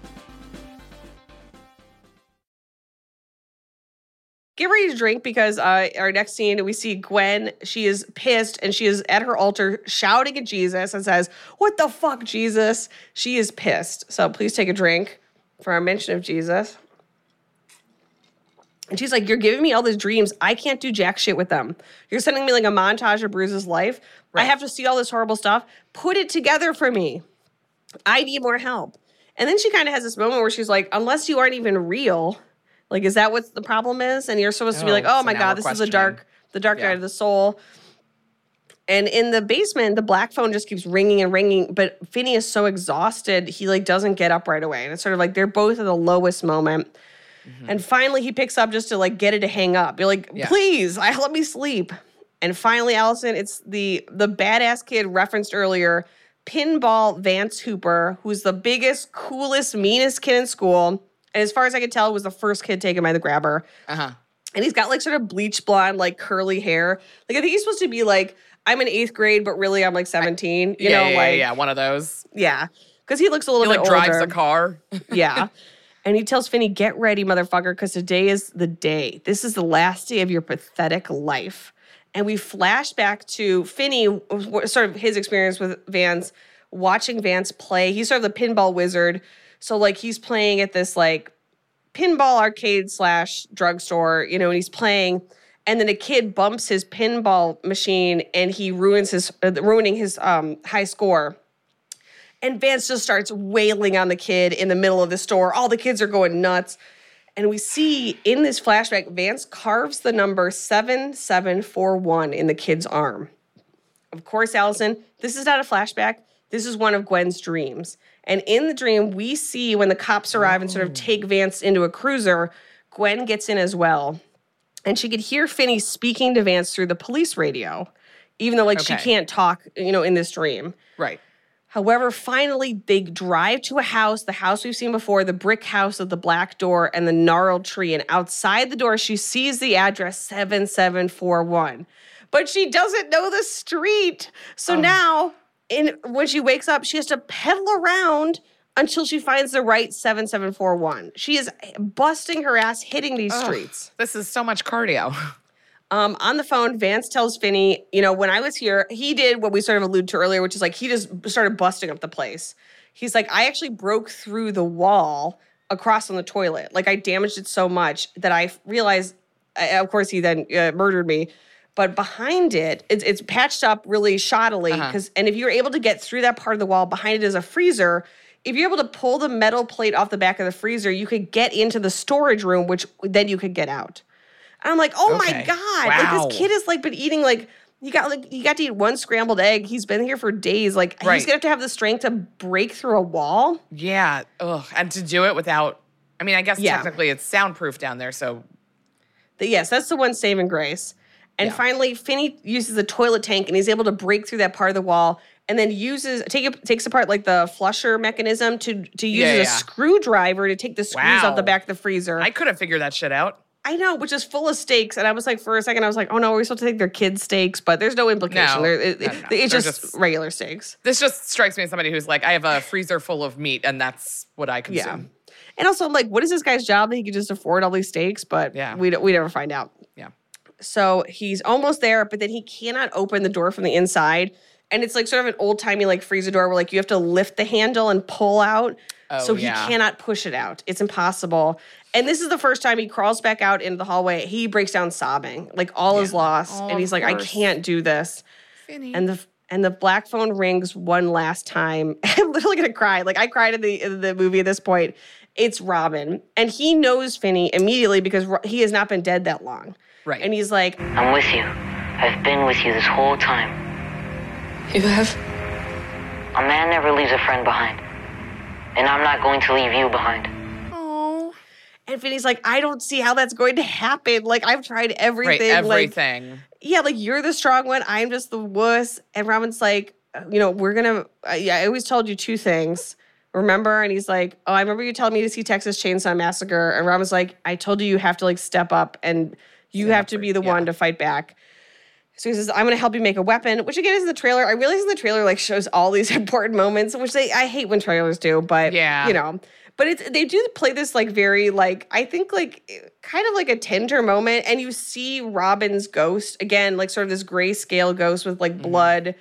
Get ready to drink because uh, our next scene we see Gwen. She is pissed and she is at her altar shouting at Jesus and says, "What the fuck, Jesus?" She is pissed. So please take a drink for our mention of Jesus. And she's like, You're giving me all these dreams. I can't do jack shit with them. You're sending me like a montage of Bruce's life. I have to see all this horrible stuff. Put it together for me. I need more help. And then she kind of has this moment where she's like, Unless you aren't even real, like, is that what the problem is? And you're supposed to be Oh, like, Oh, oh my God, this is the dark, the dark night of the soul. And in the basement, the black phone just keeps ringing and ringing. But Finney is so exhausted, he like doesn't get up right away. And it's sort of like they're both at the lowest moment. And finally, he picks up just to like get it to hang up. You're like, Yeah. please, I let me sleep. And finally, Alison, it's the the badass kid referenced earlier, Pinball Vance Hopper, who's the biggest, coolest, meanest kid in school. And as far as I could tell, was the first kid taken by the grabber. Uh huh. And he's got like sort of bleach blonde, like curly hair. Like I think he's supposed to be like, I'm in eighth grade, but really I'm like 17. You yeah, know, yeah, like yeah, one of those. yeah. Because he looks a little He bit like drives older. a car. yeah. And he tells Finney, get ready, motherfucker, because today is the day. This is the last day of your pathetic life. And we flash back to Finney, sort of his experience with Vance, watching Vance play. He's sort of the pinball wizard. So, like, he's playing at this, like, pinball arcade slash drugstore, you know, and he's playing. And then a kid bumps his pinball machine and he ruins his, uh, ruining his um, high score. And Vance just starts wailing on the kid in the middle of the store. All the kids are going nuts. And we see in this flashback, Vance carves the number 7741 in the kid's arm. Of course, Alison, this is not a flashback. This is one of Gwen's dreams. And in the dream, we see when the cops arrive and sort of oh. take Vance into a cruiser, Gwen gets in as well. And she could hear Finney speaking to Vance through the police radio, even though like she can't talk, you know, in this dream. Right. However, finally, they drive to a house, the house we've seen before, the brick house with the black door and the gnarled tree. And outside the door, she sees the address 7741. But she doesn't know the street. So oh. now, in when she wakes up, she has to pedal around until she finds the right 7741. She is busting her ass hitting these Ugh, streets. This is so much cardio. Um, on the phone, Vance tells Finney, you know, when I was here, he did what we sort of alluded to earlier, which is like he just started busting up the place. He's like, I actually broke through the wall across on the toilet. Like I damaged it so much that I realized of course, he then uh, murdered me. But behind it, it's, it's patched up really shoddily. Uh-huh. Because and if you're able to get through that part of the wall, behind it is a freezer. If you're able to pull the metal plate off the back of the freezer, you could get into the storage room, which then you could get out. And I'm like, oh my god! Wow. Like this kid has like been eating like you got like he got to eat one scrambled egg. He's been here for days. Like Right. he's gonna have to have the strength to break through a wall. Yeah. Ugh. And to do it without, I mean, I guess Yeah. technically it's soundproof down there. So The- yes, that's the one saving grace. And finally, Finney uses the toilet tank and he's able to break through that part of the wall and then uses take takes apart like the flusher mechanism to to use Yeah, a screwdriver to take the screws off the back of the freezer. I could have figured that shit out. I know, which is full of stakes. And I was like, for a second, I was like, oh no, we're supposed to take their kids' stakes, but there's no implication. No. It- No, no, it- it's just, just- regular stakes. This just strikes me as somebody who's like, I have a freezer full of meat and that's what I Yeah. consume. And also, I'm like, what is this guy's job that he could just afford all these steaks? But Yeah. we don't, we never find out. Yeah. So he's almost there, but then he cannot open the door from the inside. And it's like sort of an old timey like freezer door where like you have to lift the handle and pull out. Oh, so he yeah. cannot push it out. It's impossible. And this is the first time he crawls back out into the hallway. He breaks down sobbing, like all is lost, Oh, and he's of like, "I can't do this." Finney. And the and the black phone rings one last time. I'm literally gonna cry. Like I cried in the in the movie at this point. It's Robin, and he knows Finney immediately because he has not been dead that long. Right. And he's like, I'm with you. I've been with you this whole time. You have? A man never leaves a friend behind. And I'm not going to leave you behind. Oh. and Finney's like, I don't see how that's going to happen. Like I've tried everything. Right. like- Everything. yeah, like you're the strong one. I'm just the wuss. And Robin's like, you know, we're gonna. Uh, yeah, I always told you two things. Remember? And he's like, oh, I remember you telling me to see Texas Chainsaw Massacre. And Robin's like, I told you you have to like step up and you have to be the one to fight back. So he says, I'm gonna help you make a weapon, which again is in the trailer. I realize in the trailer like shows all these important moments, which they I hate when trailers do, but Yeah. you know. But it's they do play this like very like I think like kind of like a tender moment, and you see Robin's ghost again, like sort of this grayscale ghost with Mm-hmm. like blood,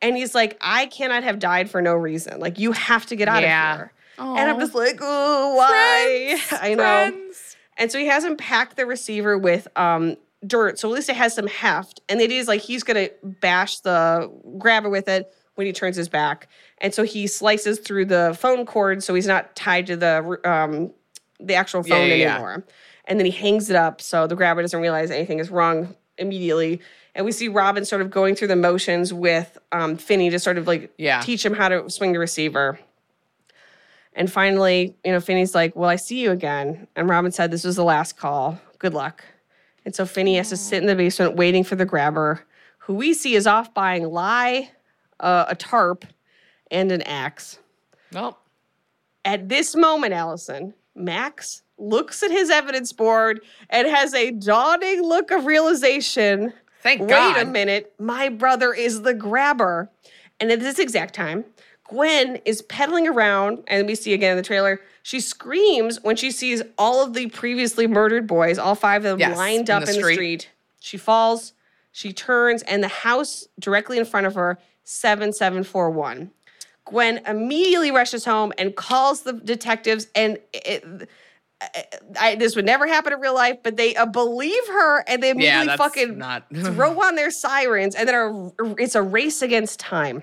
and he's like, I cannot have died for no reason. Like you have to get out Yeah. of here. And I'm just like, oh, why? I know. Friends. And so he has him pack the receiver with um, dirt, so at least it has some heft. And the idea is like he's gonna bash the grabber with it when he turns his back. And so he slices through the phone cord, so he's not tied to the um, the actual phone yeah, yeah. anymore. And then he hangs it up, so the grabber doesn't realize anything is wrong immediately. And we see Robin sort of going through the motions with um, Finney to sort of like Yeah. teach him how to swing the receiver. And finally, you know, Finney's like, Well, I see you again. And Robin said, This was the last call. Good luck. And so Finney has to sit in the basement waiting for the grabber, who we see is off buying lye, uh, a tarp, and an axe. Well, At this moment, Alison, Max looks at his evidence board and has a dawning look of realization. Thank Wait God. a minute, my brother is the grabber. And at this exact time, Gwen is pedaling around, and we see again in the trailer, she screams when she sees all of the previously murdered boys, all five of them Yes, lined in up the in the street. street. She falls, she turns, and the house directly in front of her, 7741. Gwen immediately rushes home and calls the detectives, and it, I, this would never happen in real life, but they uh, believe her and they immediately that's fucking not. throw on their sirens, and then are, it's a race against time.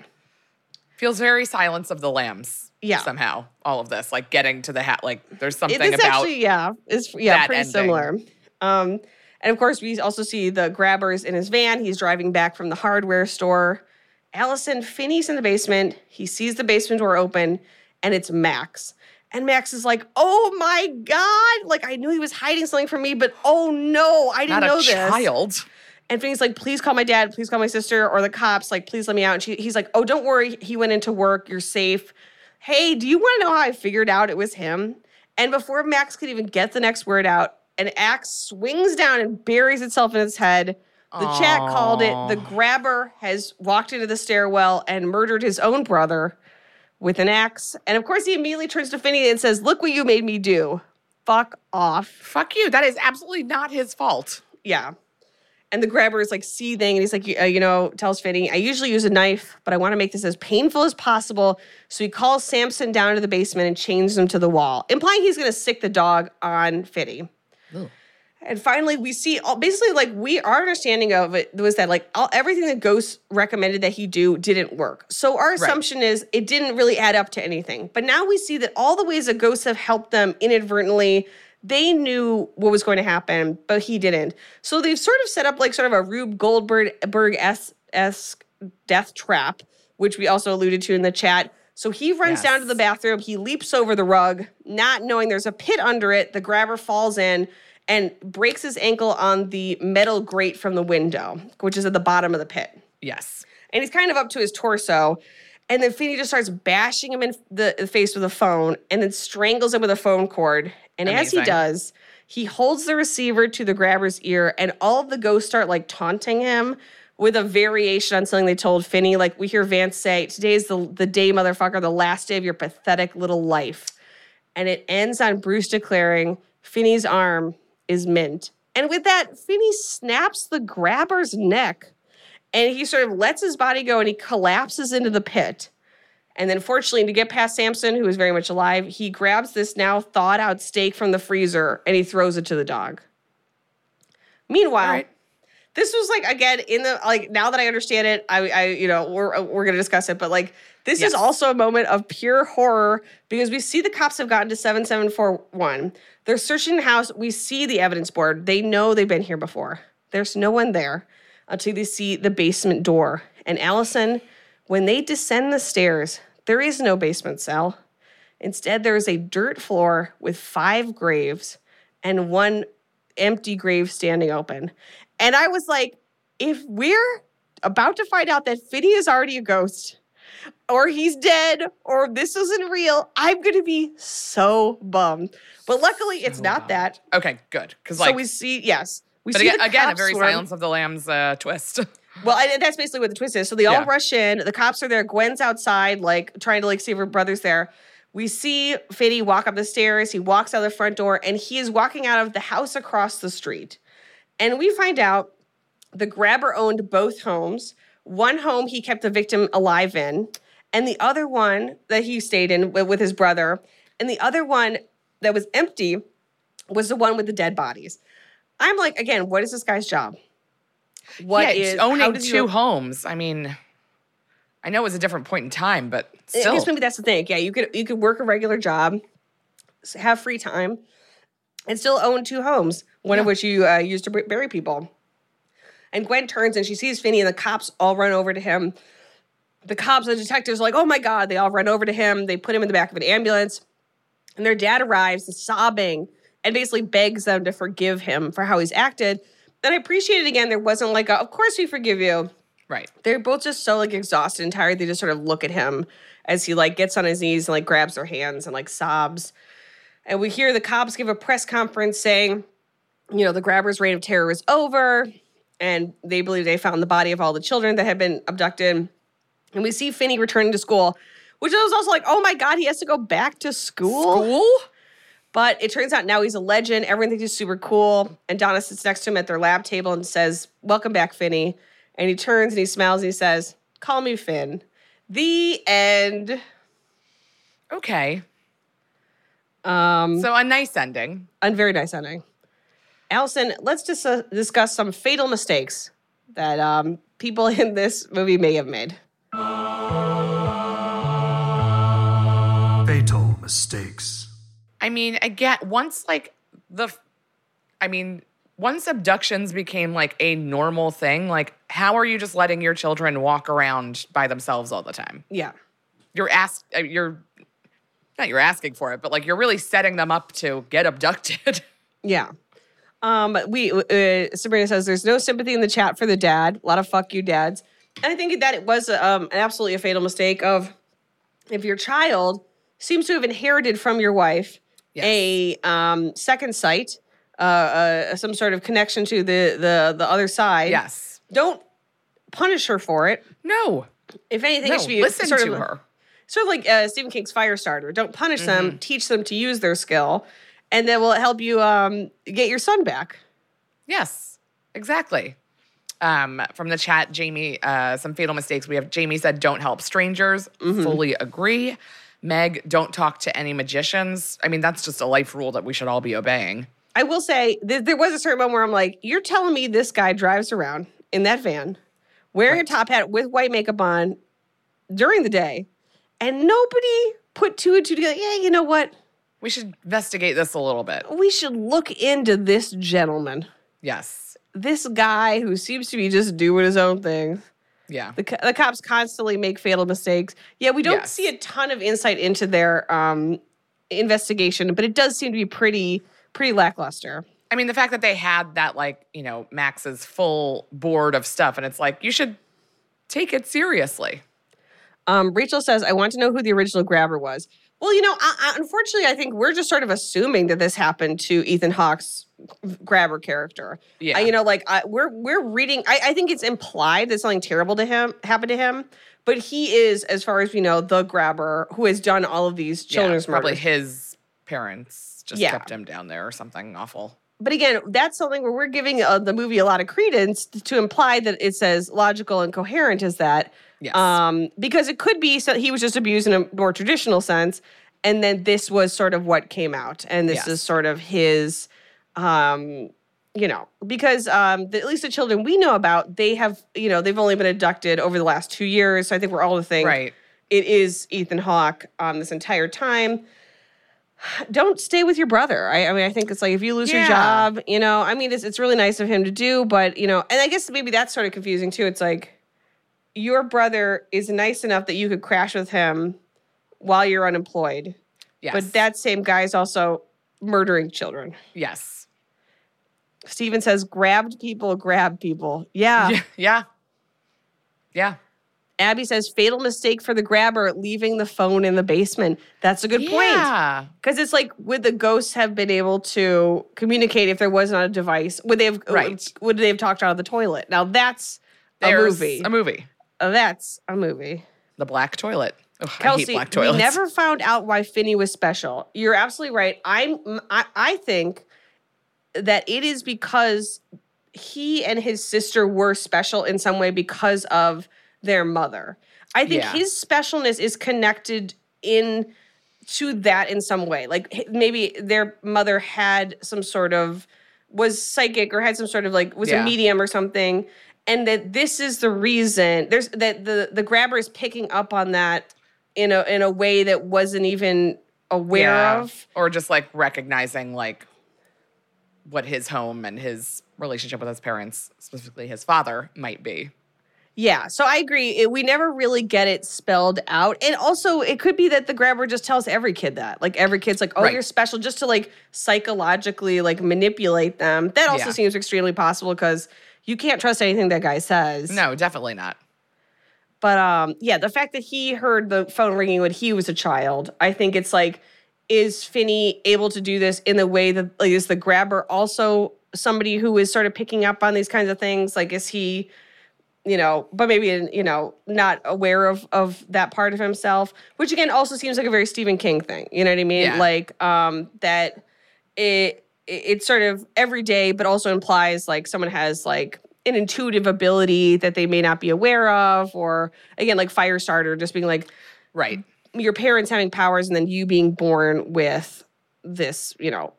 Feels very Silence of the Lambs. Yeah. Somehow, all of this, like getting to the hat, like there's something is about. actually yeah, it's yeah pretty ending. similar. Um, and of course, we also see the grabbers in his van. He's driving back from the hardware store. Alison Finney's in the basement. He sees the basement door open, and it's Max. And Max is like, "Oh my god! Like I knew he was hiding something from me, but oh no, I didn't not know a this." child. And Finney's like, please call my dad, please call my sister or the cops, like, please let me out. And she, he's like, oh, don't worry. He went into work. You're safe. Hey, do you want to know how I figured out it was him? And before Max could even get the next word out, an axe swings down and buries itself in his head. The chat called it the grabber has walked into the stairwell and murdered his own brother with an axe. And of course, he immediately turns to Finney and says, Look what you made me do. Fuck off. Fuck you. That is absolutely not his fault. Yeah. And the grabber is like seething, and he's like, uh, you know, tells Finney, I usually use a knife, but I want to make this as painful as possible. So he calls Samson down to the basement and chains him to the wall, implying he's going to sick the dog on Finney. And finally, we see all, basically like we our understanding of it was that like all, everything that Ghost recommended that he do didn't work. So our assumption is it didn't really add up to anything. But now we see that all the ways that Ghosts have helped them inadvertently, they knew what was going to happen, but he didn't. So they've sort of set up like sort of a Rube Goldberg esque death trap, which we also alluded to in the chat. So he runs down to the bathroom. He leaps over the rug, not knowing there's a pit under it. The grabber falls in and breaks his ankle on the metal grate from the window, which is at the bottom of the pit. Yes. And he's kind of up to his torso. And then Finney just starts bashing him in the face with a phone and then strangles him with a phone cord. And as he does, he holds the receiver to the grabber's ear, and all of the ghosts start like taunting him with a variation on something they told Finney. Like we hear Vance say, Today's the, the day, motherfucker, the last day of your pathetic little life. And it ends on Bruce declaring, Finney's arm is mint. And with that, Finney snaps the grabber's neck and he sort of lets his body go and he collapses into the pit. And then, fortunately, to get past Samson, who is very much alive, he grabs this now thawed out steak from the freezer and he throws it to the dog. Meanwhile, this was like again in the like now that I understand it, I, I you know we're we're gonna discuss it, but like this is also a moment of pure horror because we see the cops have gotten to seven seven four one. They're searching the house. We see the evidence board. They know they've been here before. There's no one there until they see the basement door. And Alison, when they descend the stairs, there is no basement cell. Instead, there is a dirt floor with five graves and one empty grave standing open. And I was like, if we're about to find out that Finney is already a ghost, or he's dead, or this isn't real, I'm going to be so bummed. But luckily, it's not that. Okay, good. Because so like, we see, yes, we but see again, the again a very swarm. Silence of the Lambs uh, twist. Well, and that's basically what the twist is. So they all Yeah. rush in. The cops are there. Gwen's outside, like trying to like see if her brother's there. We see Finney walk up the stairs. He walks out the front door, and he is walking out of the house across the street. And we find out the grabber owned both homes. One home he kept the victim alive in, and the other one that he stayed in wi- with his brother, and the other one that was empty was the one with the dead bodies. I'm like, again, what is this guy's job? What yeah, is owning two homes. I mean, I know it was a different point in time, but I still. guess maybe that's the thing. Yeah, you could you could work a regular job, have free time, and still own two homes. One of which you uh, use to bury people. And Gwen turns and she sees Finney, and the cops all run over to him. The cops, the detectives, are like, "Oh my god!" They all run over to him. They put him in the back of an ambulance, and their dad arrives, sobbing, and basically begs them to forgive him for how he's acted. And I appreciate it again. There wasn't like, a, "Of course we forgive you." Right. They're both just so like exhausted and tired. They just sort of look at him as he like gets on his knees and like grabs their hands and like sobs. And we hear the cops give a press conference saying, you know, the grabber's reign of terror is over. And they believe they found the body of all the children that had been abducted. And we see Finney returning to school, which was also like, oh my God, he has to go back to school. School? But it turns out now he's a legend. Everyone thinks he's super cool. And Donna sits next to him at their lab table and says, Welcome back, Finney. And he turns and he smiles and he says, Call me Finn. The end. Okay. Um, so a nice ending. A very nice ending. Alison, let's dis- uh, discuss some fatal mistakes that um, people in this movie may have made. Fatal mistakes. I mean, again, once like the, I mean, once abductions became like a normal thing, like how are you just letting your children walk around by themselves all the time? Yeah. You're asked, uh, you're not you're asking for it, but like you're really setting them up to get abducted. Yeah. Um, we uh, Sabrina says there's no sympathy in the chat for the dad. A lot of fuck you dads. And I think that it was um, absolutely a fatal mistake of if your child seems to have inherited from your wife a um, second sight, uh, uh, some sort of connection to the the the other side. Yes. Don't punish her for it. No. If anything, No, it should be listen sort to of, her. Sort of like uh, Stephen King's Firestarter. Don't punish them. Mhm. Teach them to use their skill, and then will it help you um, get your son back. Yes, exactly. Um, from the chat, Jamie, uh, some fatal mistakes. We have Jamie said, don't help strangers. Mhm. Fully agree. Meg, don't talk to any magicians. I mean, that's just a life rule that we should all be obeying. I will say th- there was a certain moment where I'm like, you're telling me this guy drives around in that van wearing a top hat with white makeup on during the day, and nobody put two and two together. Yeah, you know what? We should investigate this a little bit. We should look into this gentleman. Yes. This guy who seems to be just doing his own thing. Yeah. The, the cops constantly make fatal mistakes. Yeah, we don't Yes. see a ton of insight into their um, investigation, but it does seem to be pretty pretty lackluster. I mean, the fact that they had that, like, you know, Max's full board of stuff, and it's like, you should take it seriously. Um, Rachel says, "I want to know who the original grabber was." Well, you know, I, I, unfortunately, I think we're just sort of assuming that this happened to Ethan Hawke's grabber character. Yeah. Uh, you know, like I, we're we're reading. I, I think it's implied that something terrible to him happened to him, but he is, as far as we know, the grabber who has done all of these children's yeah, probably murders. his parents just Yeah. kept him down there or something awful. But again, that's something where we're giving uh, the movie a lot of credence to imply that it's as logical and coherent as that. Yes. Um, because it could be so he was just abused in a more traditional sense, and then this was sort of what came out, and this Yes. is sort of his, um, you know, because um, the, at least the children we know about, they have, you know, they've only been abducted over the last two years. So I think we're all to think Right. it is Ethan Hawke um, this entire time. Don't stay with your brother. I, I mean, I think it's like if you lose your job, you know, I mean, it's, it's really nice of him to do, but, you know, and I guess maybe that's sort of confusing too. It's like your brother is nice enough that you could crash with him while you're unemployed. Yes. But that same guy is also murdering children. Yes. Steven says, grabbed people, grabbed people. Yeah. Yeah. Yeah. Yeah. Abby says, fatal mistake for the grabber, leaving the phone in the basement. That's a good point. Yeah. Because it's like, would the ghosts have been able to communicate if there was not a device? Would they have? Right. Would they have talked out of the toilet? Now that's There's a movie. A movie. Uh, that's a movie. The black toilet. Ugh, Kelsey, we never found out why Finney was special. You're absolutely right. I'm. I, I think that it is because he and his sister were special in some way because of their mother. I think Yeah. his specialness is connected in to that in some way. Like maybe their mother had some sort of was psychic or had some sort of like was a medium or something and that this is the reason there's that the the grabber is picking up on that in a in a way that wasn't even aware Yeah. of Or just like recognizing like what his home and his relationship with his parents, specifically his father, might be. Yeah, so I agree. It, we never really get it spelled out. And also, it could be that the grabber just tells every kid that. Like, every kid's like, oh, Right. you're special, just to like psychologically like manipulate them. That also Yeah. seems extremely possible because you can't trust anything that guy says. No, definitely not. But um, yeah, the fact that he heard the phone ringing when he was a child, I think it's like, is Finney able to do this in the way that like is the grabber also somebody who is sort of picking up on these kinds of things? Like, is he, you know, but maybe you know, not aware of of that part of himself, which again also seems like a very Stephen King thing. You know what I mean? Yeah. Like um, that it it- it's sort of everyday, but also implies like someone has like an intuitive ability that they may not be aware of, or again, like Firestarter, just being like, Right. your parents having powers and then you being born with this, you know,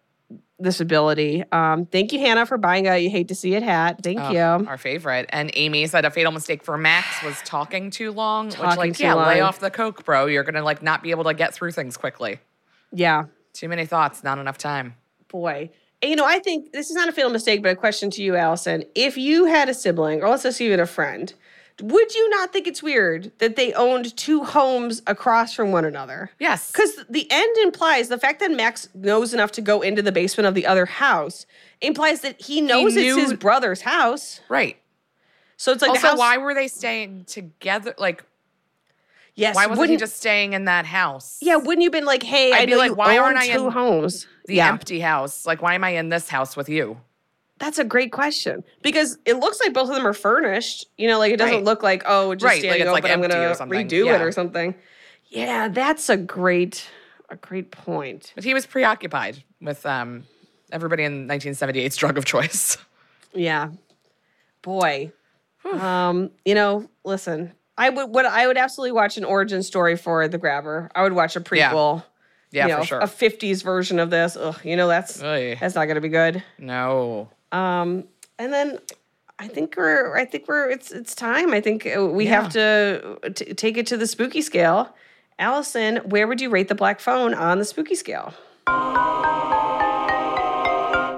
this ability. Um, thank you, Hannah, for buying a you hate to see it hat. Thank you. Our favorite. And Amy said a fatal mistake for Max was talking too long. which, Talking like, too yeah, lay off the coke, bro. You're gonna like not be able to get through things quickly. Yeah. Too many thoughts, not enough time. Boy. And, you know, I think this is not a fatal mistake, but a question to you, Alison. If you had a sibling, or let's just even a friend, would you not think it's weird that they owned two homes across from one another? Yes. Because the end implies the fact that Max knows enough to go into the basement of the other house implies that he knows it's knew- his brother's house. Right. So it's like also, house- why were they staying together? Like, Yes, why wasn't he just staying in that house? Yeah, wouldn't you been like, hey, I'd I be like, why aren't I two in homes? The yeah. empty house. Like, why am I in this house with you? That's a great question because it looks like both of them are furnished. You know, like it doesn't Right. look like oh, just Right, like standing it's, open. like, I'm empty gonna or something. redo it or something. Yeah, that's a great, a great point. But he was preoccupied with um, everybody in 1978's drug of choice. Yeah, boy. um, you know, listen, I would what I would absolutely watch an origin story for the grabber. I would watch a prequel. Yeah, you for sure. a 50s version of this. Ugh, you know that's Oy. that's not going to be good. No. Um, and then I think we're I think we're it's it's time. I think uh, we have to t- take it to the spooky scale. Alison, where would you rate the black phone on the spooky scale?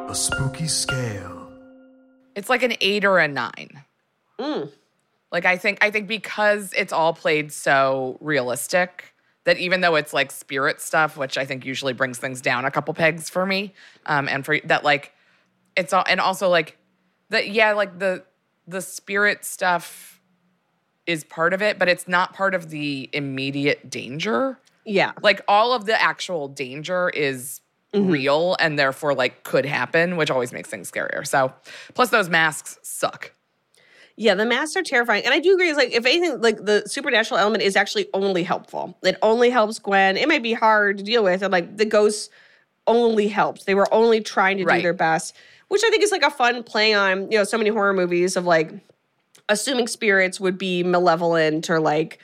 A spooky scale. It's like an eight or a nine. Mm. Like I think I think because it's all played so realistic that even though it's like spirit stuff, which I think usually brings things down a couple pegs for me, um, and for that like it's all and also like the yeah like the the spirit stuff is part of it, but it's not part of the immediate danger. Yeah. Like all of the actual danger is Mm-hmm. real and therefore like could happen, which always makes things scarier. So plus those masks suck. Yeah, the masks are terrifying. And I do agree, it's like if anything, like the supernatural element is actually only helpful. It only helps Gwen. It might be hard to deal with. And like the ghosts only helped. They were only trying to do their best, which I think is like a fun play on, you know, so many horror movies of like assuming spirits would be malevolent or like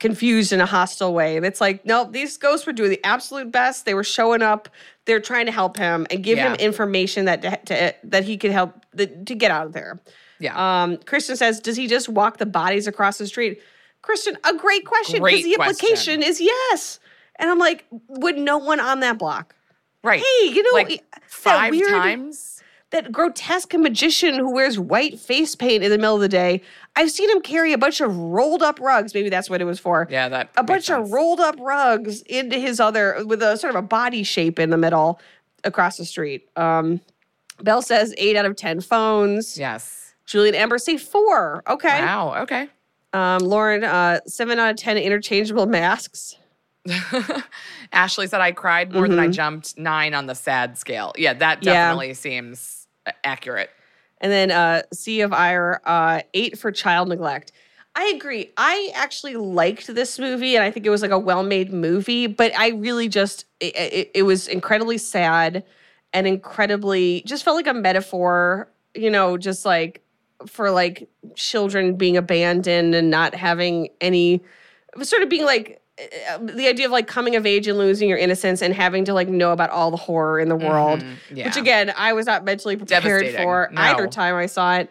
confused in a hostile way. And it's like, no, these ghosts were doing the absolute best. They were showing up. They're trying to help him and give him information that to, to, that he could help the, to get out of there. Yeah. Um, Christian says, does he just walk the bodies across the street? Christian, a great question because the question. implication is yes. And I'm like, would no one on that block? Right. Hey, you know, Like, five weird- times? That grotesque magician who wears white face paint in the middle of the day. I've seen him carry a bunch of rolled up rugs. Maybe that's what it was for. Yeah, that a bunch sense. of rolled up rugs into his other with a sort of a body shape in the middle across the street. Um, Bell says eight out of ten phones. Yes. Julian Amber say four. Okay. Wow. Okay. Um, Lauren, uh, seven out of ten interchangeable masks. Ashley said I cried more than I jumped. Nine on the sad scale. Yeah, that Mm-hmm. Yeah. definitely seems uh, accurate. And then uh, Sea of Ire, uh, eight for child neglect. I agree. I actually liked this movie, and I think it was like a well-made movie. But I really just it, it, it was incredibly sad and incredibly just felt like a metaphor. You know, just like for like children being abandoned and not having any, sort of being like uh, the idea of like coming of age and losing your innocence and having to like know about all the horror in the world. Which yeah. again, I was not mentally prepared for No. either time I saw it.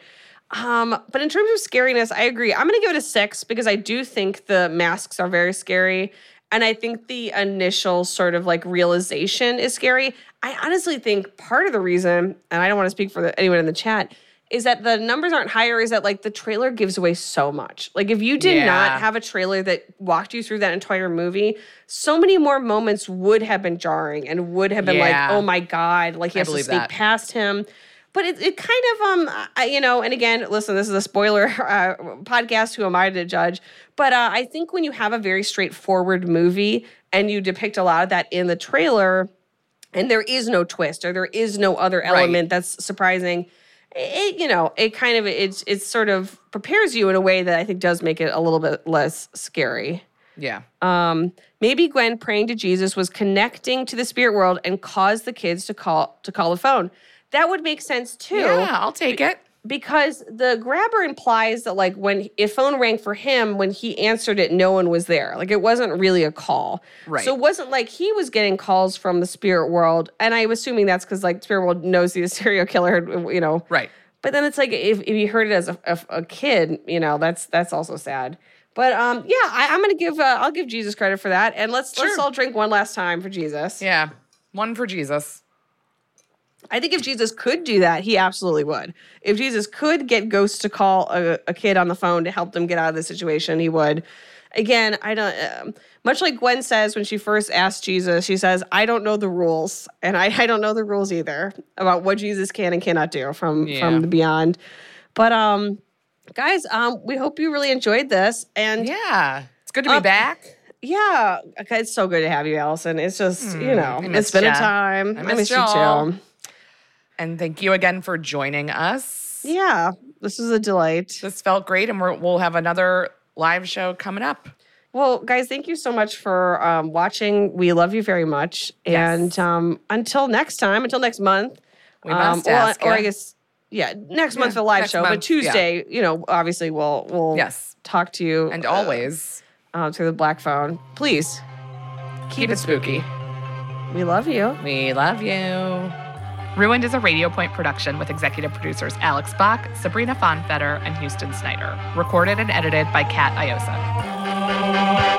Um, but in terms of scariness, I agree. I'm gonna give it a six because I do think the masks are very scary. And I think the initial sort of like realization is scary. I honestly think part of the reason, and I don't want to speak for the, anyone in the chat, is that the numbers aren't higher, is that like the trailer gives away so much. Like if you did Yeah. not have a trailer that walked you through that entire movie, so many more moments would have been jarring and would have been Yeah. like, oh my God, like he I has to sneak that. past him. But it, it kind of, um, I, you know, and again, listen, this is a spoiler uh, podcast. Who am I to judge? But uh, I think when you have a very straightforward movie and you depict a lot of that in the trailer, and there is no twist or there is no other Right. element that's surprising, it, you know, it kind of it's it sort of prepares you in a way that I think does make it a little bit less scary. Yeah. Um, maybe Gwen praying to Jesus was connecting to the spirit world and caused the kids to call to call the phone. That would make sense too. Yeah, I'll take it. Because the grabber implies that like when if phone rang for him, when he answered it, no one was there. Like it wasn't really a call. Right. So it wasn't like he was getting calls from the spirit world. And I'm assuming that's because like spirit world knows he's a serial killer, you know. Right. But then it's like if, if you heard it as a, a, a kid, you know, that's that's also sad. But um, yeah, I, I'm gonna give uh, I'll give Jesus credit for that, and let's let's all drink one last time for Jesus. Yeah. One for Jesus. I think if Jesus could do that, he absolutely would. If Jesus could get ghosts to call a, a kid on the phone to help them get out of the situation, he would. Again, I don't. Um, much like Gwen says when she first asked Jesus, she says, "I don't know the rules, and I, I don't know the rules either about what Jesus can and cannot do from Yeah. from the beyond." But um, guys, um, we hope you really enjoyed this, and Yeah. It's good to be Uh, back. yeah, it's so good to have you, Alison. It's just you know, it's been a time. I I miss you too. And thank you again for joining us. Yeah, this was a delight. This felt great, and we're, we'll have another live show coming up. Well, guys, thank you so much for um, watching. We love you very much. Yes. And um, until next time, until next month. We must or, ask or I guess, yeah, next Yeah, the live next show. But month, yeah. Tuesday, you know, obviously we'll we'll Yes. talk to you And uh, always uh, through the black phone. Please keep it spooky. We love you. We love you. Ruined is a Radio Point production with executive producers Alex Bach, Sabrina Fonfetter, and Houston Snyder. Recorded and edited by Kat Iosa.